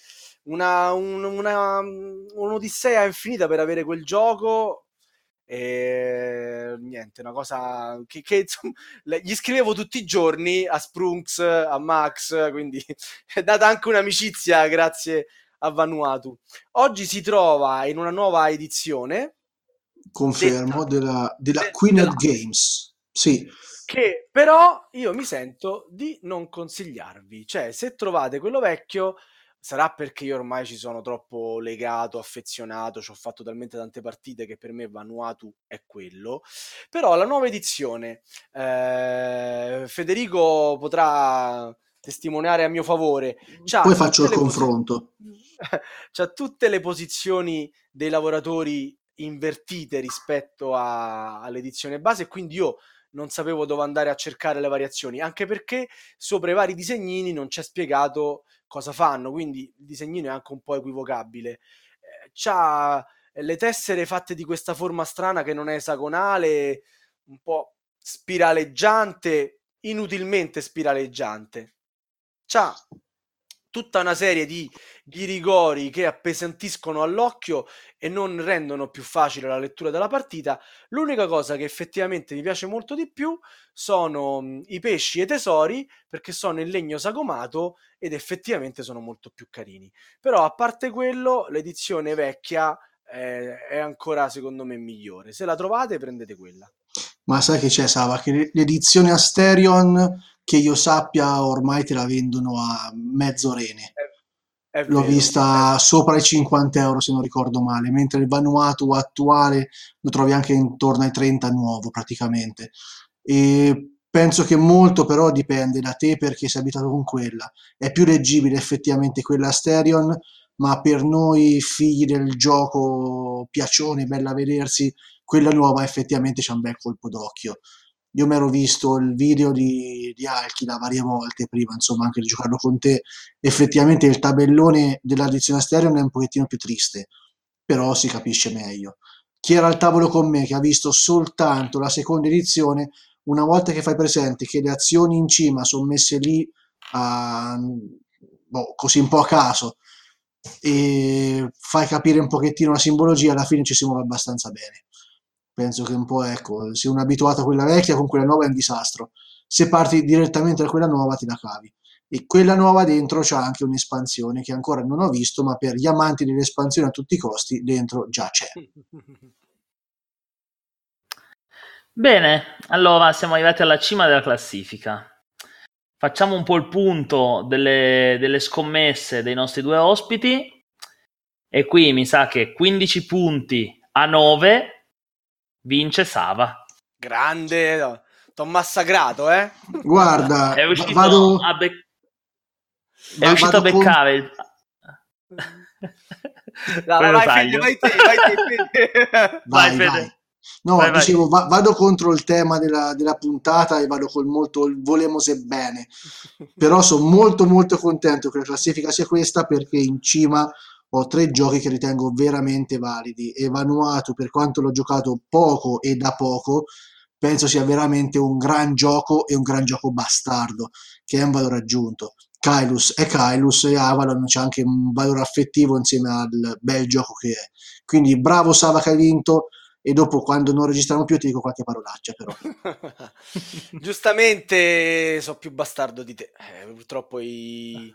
una, un, una, un'odissea infinita per avere quel gioco e niente, una cosa che, che insomma, [laughs] gli scrivevo tutti i giorni a Sprunks, a Max, quindi [laughs] è data anche un'amicizia grazie a Vanuatu. Oggi si trova in una nuova edizione. Confermo, detta, della, della de, Queen della, Games. Sì. Che però io mi sento di non consigliarvi. Cioè, se trovate quello vecchio, sarà perché io ormai ci sono troppo legato, affezionato, ci ho fatto talmente tante partite che per me Vanuatu è quello. Però la nuova edizione, eh, Federico potrà testimoniare a mio favore. C'ha Poi faccio il confronto. Posi- [laughs] c'ha tutte le posizioni dei lavoratori invertite rispetto a- all'edizione base quindi io non sapevo dove andare a cercare le variazioni, anche perché sopra i vari disegnini non c'è spiegato cosa fanno, quindi il disegnino è anche un po' equivocabile. Eh, c'ha le tessere fatte di questa forma strana che non è esagonale, un po' spiraleggiante, inutilmente spiraleggiante. C'ha tutta una serie di ghirigori che appesantiscono all'occhio e non rendono più facile la lettura della partita. L'unica cosa che effettivamente mi piace molto di più sono mhmm, i pesci e i tesori perché sono in legno sagomato ed effettivamente sono molto più carini. Però a parte quello, l'edizione vecchia è, è ancora secondo me migliore. Se la trovate prendete quella. Ma sai che c'è, Sava? Che l'edizione Asterion che io sappia ormai te la vendono a mezzo rene. l'ho vista sopra i 50 euro se non ricordo male, mentre il Vanuatu attuale lo trovi anche intorno ai 30 nuovo praticamente. E penso che molto però dipende da te perché sei abituato con quella. È più leggibile effettivamente quella Asterion, ma per noi figli del gioco piacione, bella vedersi, quella nuova effettivamente c'è un bel colpo d'occhio. Io mi ero visto il video di, di Alchila varie volte prima, insomma, anche di giocarlo con te. Effettivamente il tabellone dell'addizione stereo è un pochettino più triste, però si capisce meglio. Chi era al tavolo con me, che ha visto soltanto la seconda edizione, una volta che fai presente che le azioni in cima sono messe lì a, boh, così un po' a caso e fai capire un pochettino la simbologia, alla fine ci si muove abbastanza bene penso che un po' ecco, se uno è abituato a quella vecchia con quella nuova è un disastro. Se parti direttamente da quella nuova ti la cavi. E quella nuova dentro c'ha anche un'espansione che ancora non ho visto, ma per gli amanti dell'espansione a tutti i costi dentro già c'è. [laughs] Bene, allora siamo arrivati alla cima della classifica. Facciamo un po' il punto delle, delle scommesse dei nostri due ospiti. E qui mi sa che 15 punti a 9 vince Sava. Grande, no. t'ho massacrato, eh? Guarda, è riuscito vado... a, be- è riuscito a beccare con... [laughs] no, vai, Fede, vai te, vai te, [laughs] vai, vai, vai. No, vai, dicevo, va- vado contro il tema della, della, puntata e vado col molto volemo se bene. Però sono molto molto contento che la classifica sia questa perché in cima ho tre giochi che ritengo veramente validi e Vanuatu per quanto l'ho giocato poco e da poco penso sia veramente un gran gioco e un gran gioco bastardo che è un valore aggiunto. Kylus è Kylus e Avalon c'è anche un valore affettivo insieme al bel gioco che è. Quindi bravo Sava che hai vinto e dopo quando non registriamo più ti dico qualche parolaccia però. [laughs] Giustamente so più bastardo di te. Eh, purtroppo i,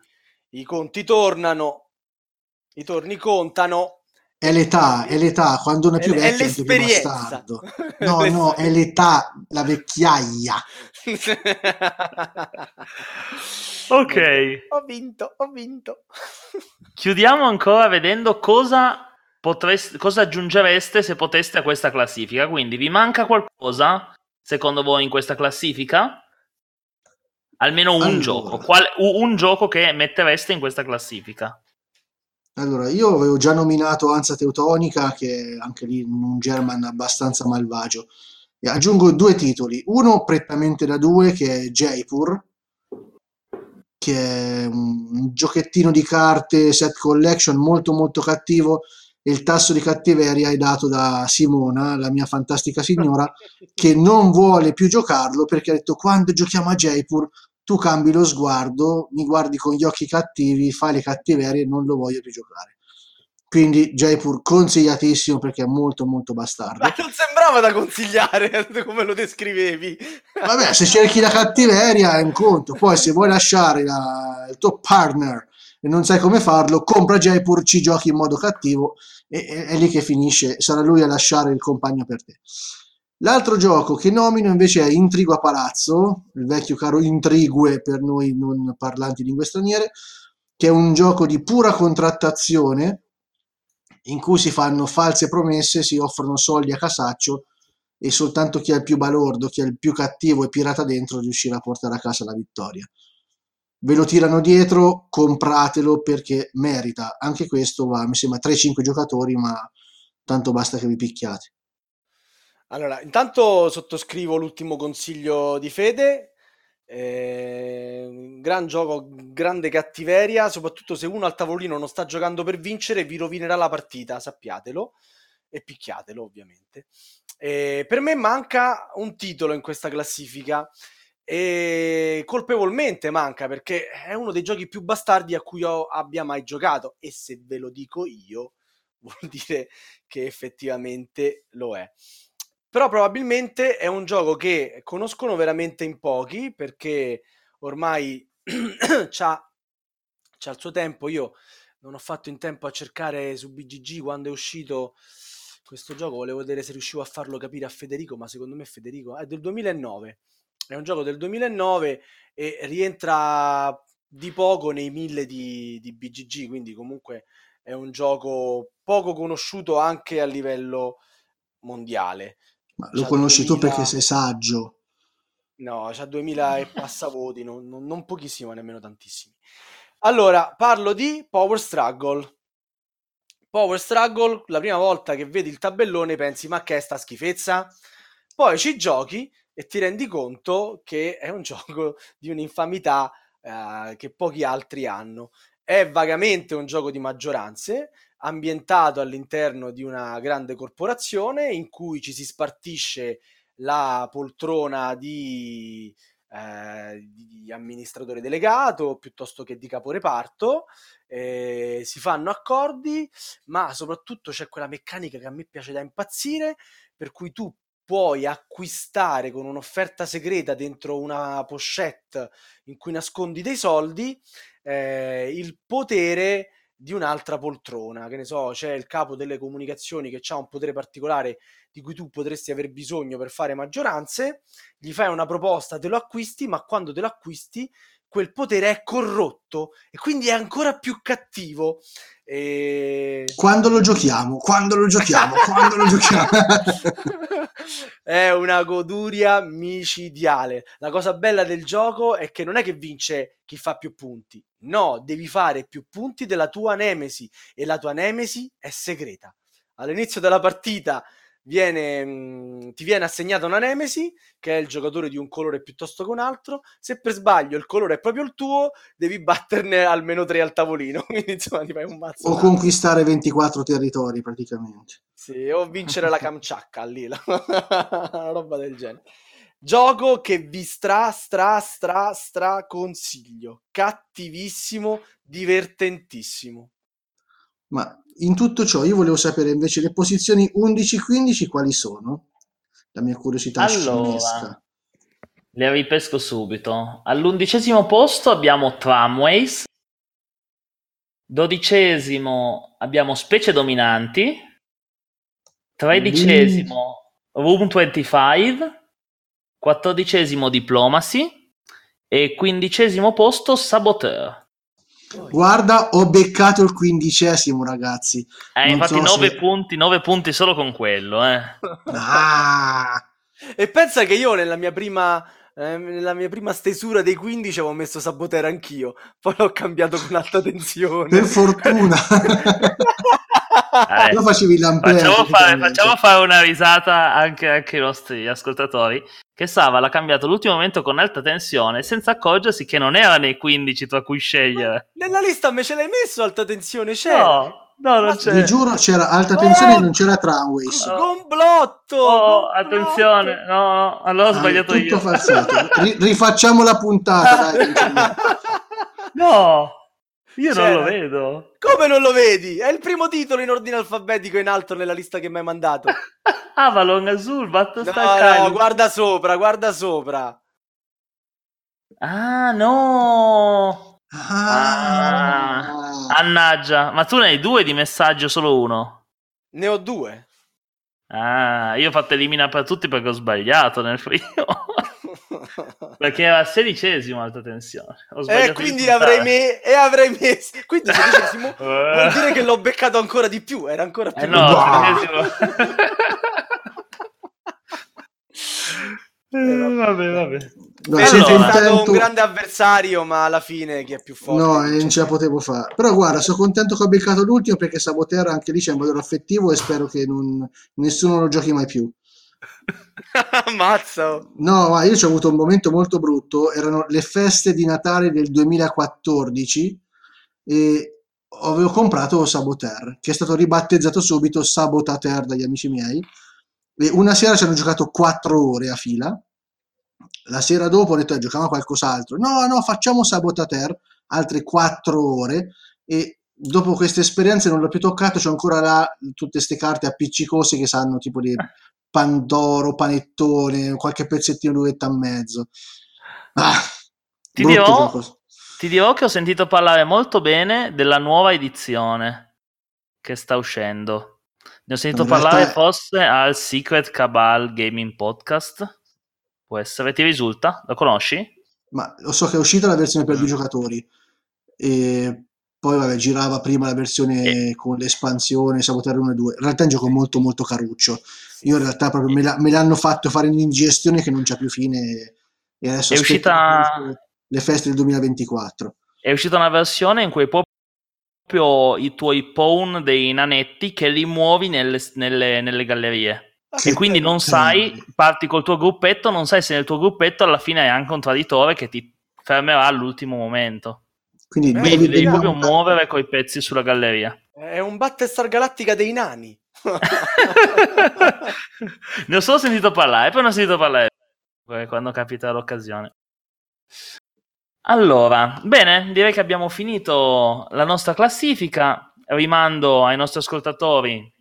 i conti tornano i torni contano. È l'età, è l'età, quando uno è più vecchio è l'esperienza. È [laughs] no, no, è l'età, la vecchiaia. [laughs] ok. Ho vinto, ho vinto. [laughs] Chiudiamo ancora vedendo cosa, potreste, cosa aggiungereste se poteste a questa classifica. Quindi vi manca qualcosa, secondo voi, in questa classifica? Almeno un allora. gioco. Qual, un gioco che mettereste in questa classifica? Allora, io avevo già nominato Anza Teutonica, che anche lì un German abbastanza malvagio. E aggiungo due titoli, uno prettamente da due, che è Jaipur, che è un giochettino di carte set collection molto molto cattivo e il tasso di cattiveria è dato da Simona, la mia fantastica signora, [laughs] che non vuole più giocarlo perché ha detto quando giochiamo a Jaipur tu cambi lo sguardo, mi guardi con gli occhi cattivi, fai le cattiverie e non lo voglio più giocare. Quindi Jaipur consigliatissimo perché è molto molto bastardo. Ma non sembrava da consigliare [laughs] come lo descrivevi. Vabbè, se cerchi la cattiveria è un conto, poi se vuoi lasciare la, il tuo partner e non sai come farlo, compra Jaipur, ci giochi in modo cattivo e è lì che finisce, sarà lui a lasciare il compagno per te. L'altro gioco che nomino invece è Intrigo a Palazzo, il vecchio caro Intrigue per noi non parlanti lingue straniere, che è un gioco di pura contrattazione in cui si fanno false promesse, si offrono soldi a casaccio e soltanto chi è il più balordo, chi è il più cattivo e pirata dentro riuscirà a portare a casa la vittoria. Ve lo tirano dietro, compratelo perché merita. Anche questo va, mi sembra 3-5 giocatori, ma tanto basta che vi picchiate. Allora, intanto sottoscrivo l'ultimo consiglio di Fede. Eh, gran gioco, grande cattiveria, soprattutto se uno al tavolino non sta giocando per vincere, vi rovinerà la partita, sappiatelo e picchiatelo, ovviamente. Eh, per me manca un titolo in questa classifica e colpevolmente manca perché è uno dei giochi più bastardi a cui io abbia mai giocato e se ve lo dico io [laughs] vuol dire che effettivamente lo è. Però probabilmente è un gioco che conoscono veramente in pochi perché ormai [clears throat] c'ha, c'ha il suo tempo. Io non ho fatto in tempo a cercare su BGG quando è uscito questo gioco. Volevo vedere se riuscivo a farlo capire a Federico, ma secondo me Federico è del 2009. È un gioco del 2009 e rientra di poco nei mille di, di BGG, quindi comunque è un gioco poco conosciuto anche a livello mondiale. Ma lo conosci 2000... tu perché sei saggio. No, c'ha 2000 e passa voti, non, non, non pochissimo, nemmeno tantissimi. Allora, parlo di Power Struggle. Power Struggle, la prima volta che vedi il tabellone pensi ma che è sta schifezza? Poi ci giochi e ti rendi conto che è un [laughs] gioco di un'infamità eh, che pochi altri hanno. È vagamente un gioco di maggioranze, ambientato all'interno di una grande corporazione in cui ci si spartisce la poltrona di, eh, di amministratore delegato piuttosto che di caporeparto, eh, si fanno accordi, ma soprattutto c'è quella meccanica che a me piace da impazzire, per cui tu puoi acquistare con un'offerta segreta dentro una pochette in cui nascondi dei soldi eh, il potere di un'altra poltrona, che ne so, c'è il capo delle comunicazioni che ha un potere particolare di cui tu potresti aver bisogno per fare maggioranze, gli fai una proposta, te lo acquisti, ma quando te lo acquisti quel potere è corrotto e quindi è ancora più cattivo. E... Quando lo giochiamo? Quando lo giochiamo? Quando lo giochiamo? [laughs] è una goduria micidiale. La cosa bella del gioco è che non è che vince chi fa più punti. No, devi fare più punti della tua nemesi e la tua nemesi è segreta. All'inizio della partita viene, mh, mhmm, ti viene assegnata una nemesi, che è il giocatore di un colore piuttosto che un altro. Se per sbaglio il colore è proprio il tuo, devi batterne almeno tre al tavolino. [laughs] Quindi insomma ti fai un mazzo. O conquistare 24 territori praticamente. Sì, o vincere la Kamchatka lì, la... una [laughs] roba del genere. Gioco che vi stra, stra, stra, stra consiglio. Cattivissimo, divertentissimo. Ma in tutto ciò io volevo sapere invece le posizioni 11-15 quali sono? La mia curiosità allora, scimmesca. Le ripesco subito. All'undicesimo posto abbiamo Tramways. Dodicesimo abbiamo Specie Dominanti. Tredicesimo Room 25. Quattordicesimo Diplomacy. E quindicesimo posto Saboteur. Guarda, ho beccato il quindicesimo, ragazzi. Eh, non infatti, so 9 se... punti, 9 punti solo con quello. Eh. [laughs] Ah. e pensa che io nella mia prima. Eh, nella mia prima stesura dei 15 avevo messo Sabotera anch'io, poi l'ho cambiato con alta tensione. Per fortuna. [laughs] Eh, lo facevi Facciamo fare, facciamo fare una risata anche, anche ai nostri ascoltatori. Che Sava l'ha cambiato l'ultimo momento con alta tensione senza accorgersi che non era nei 15 tra cui scegliere. Ma nella lista me ce l'hai messo alta tensione? C'era. No. No, non c'è. Vi giuro, c'era alta tensione oh, e non c'era tramways. Oh, complotto! Oh, attenzione, no, no, allora ho ah, sbagliato io. Falsato. R- rifacciamo la puntata, dai. [laughs] no! Io C'era. non lo vedo. Come non lo vedi? È il primo titolo in ordine alfabetico in alto nella lista che mi hai mandato. [laughs] Avalon Azul, Battlestar no, no, guarda sopra, guarda sopra. Ah, no. Ah. ah. Annaggia, ma tu ne hai due di messaggio, solo uno? Ne ho due. Ah, io ho fatto eliminare per tutti perché ho sbagliato nel primo. Perché era sedicesimo alta tensione. E eh, quindi avrei, me- e avrei messo. Quindi [laughs] sedicesimo vuol dire che l'ho beccato ancora di più. Era ancora più. Eh no, wow. [laughs] Eh, vabbè, vabbè. No, è stato contento... un grande avversario, ma alla fine chi è più forte? No, non ce la potevo fare. Però guarda, sono contento che ho beccato l'ultimo perché Saboterra anche lì c'è un valore affettivo e spero che non... nessuno lo giochi mai più. [laughs] Mazza! No, ma io ho avuto un momento molto brutto. Erano le feste di Natale del 2014 e avevo comprato Saboteur, che è stato ribattezzato subito Sabotater dagli amici miei e una sera ci hanno giocato quattro ore a fila. La sera dopo ho detto, eh, giochiamo a qualcos'altro. No, no, facciamo Sabotater, altre quattro ore. E dopo queste esperienze non l'ho più toccato. C'ho ancora là tutte queste carte appiccicose che sanno tipo di Pandoro, panettone, qualche pezzettino d'uvetta e mezzo. Ah, ti, dirò, ti dirò che ho sentito parlare molto bene della nuova edizione che sta uscendo. Ne ho sentito parlare realtà... forse al Secret Cabal Gaming Podcast. Può essere, ti risulta? Lo conosci? Ma lo so che è uscita la versione per due giocatori. e poi vabbè, girava prima la versione con l'espansione Saboteur 1 e 2. In realtà è un gioco molto molto caruccio. Io in realtà proprio me, la, me l'hanno fatto fare un'ingestione che non c'ha più fine e adesso è uscita le feste del 2024. È uscita una versione in cui proprio i tuoi pawn dei nanetti che li muovi nelle, nelle, nelle gallerie. Che e quindi non sai, parti col tuo gruppetto, non sai se nel tuo gruppetto alla fine hai anche un traditore che ti fermerà all'ultimo momento. Quindi eh, devi, devi proprio muovere coi pezzi sulla galleria. È un Battlestar Galactica dei nani. [laughs] ne ho solo sentito parlare, poi non ho sentito parlare quando capita l'occasione. Allora, bene, direi che abbiamo finito la nostra classifica. Rimando ai nostri ascoltatori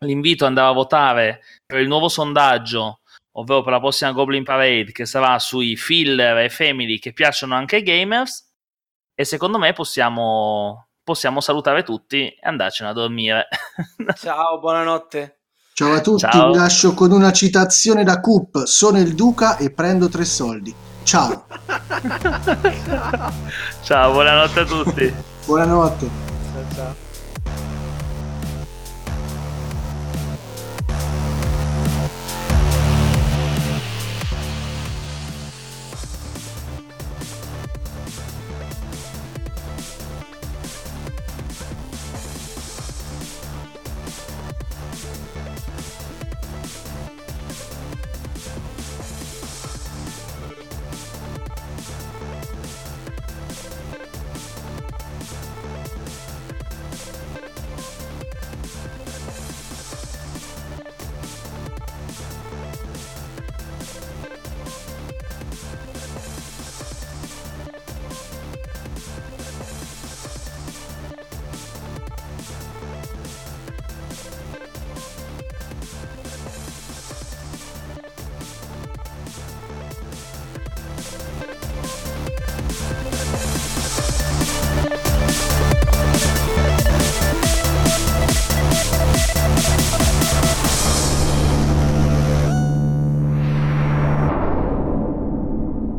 l'invito ad andare a votare per il nuovo sondaggio, ovvero per la prossima Goblin Parade, che sarà sui filler e family che piacciono anche ai gamers e secondo me possiamo, possiamo salutare tutti e andarcene a dormire. [laughs] Ciao, buonanotte. Ciao a tutti, Ciao. vi lascio con una citazione da Coop. Sono il Duca e prendo tre soldi. Ciao. ciao, buonanotte a tutti. buonanotte. Ciao, ciao.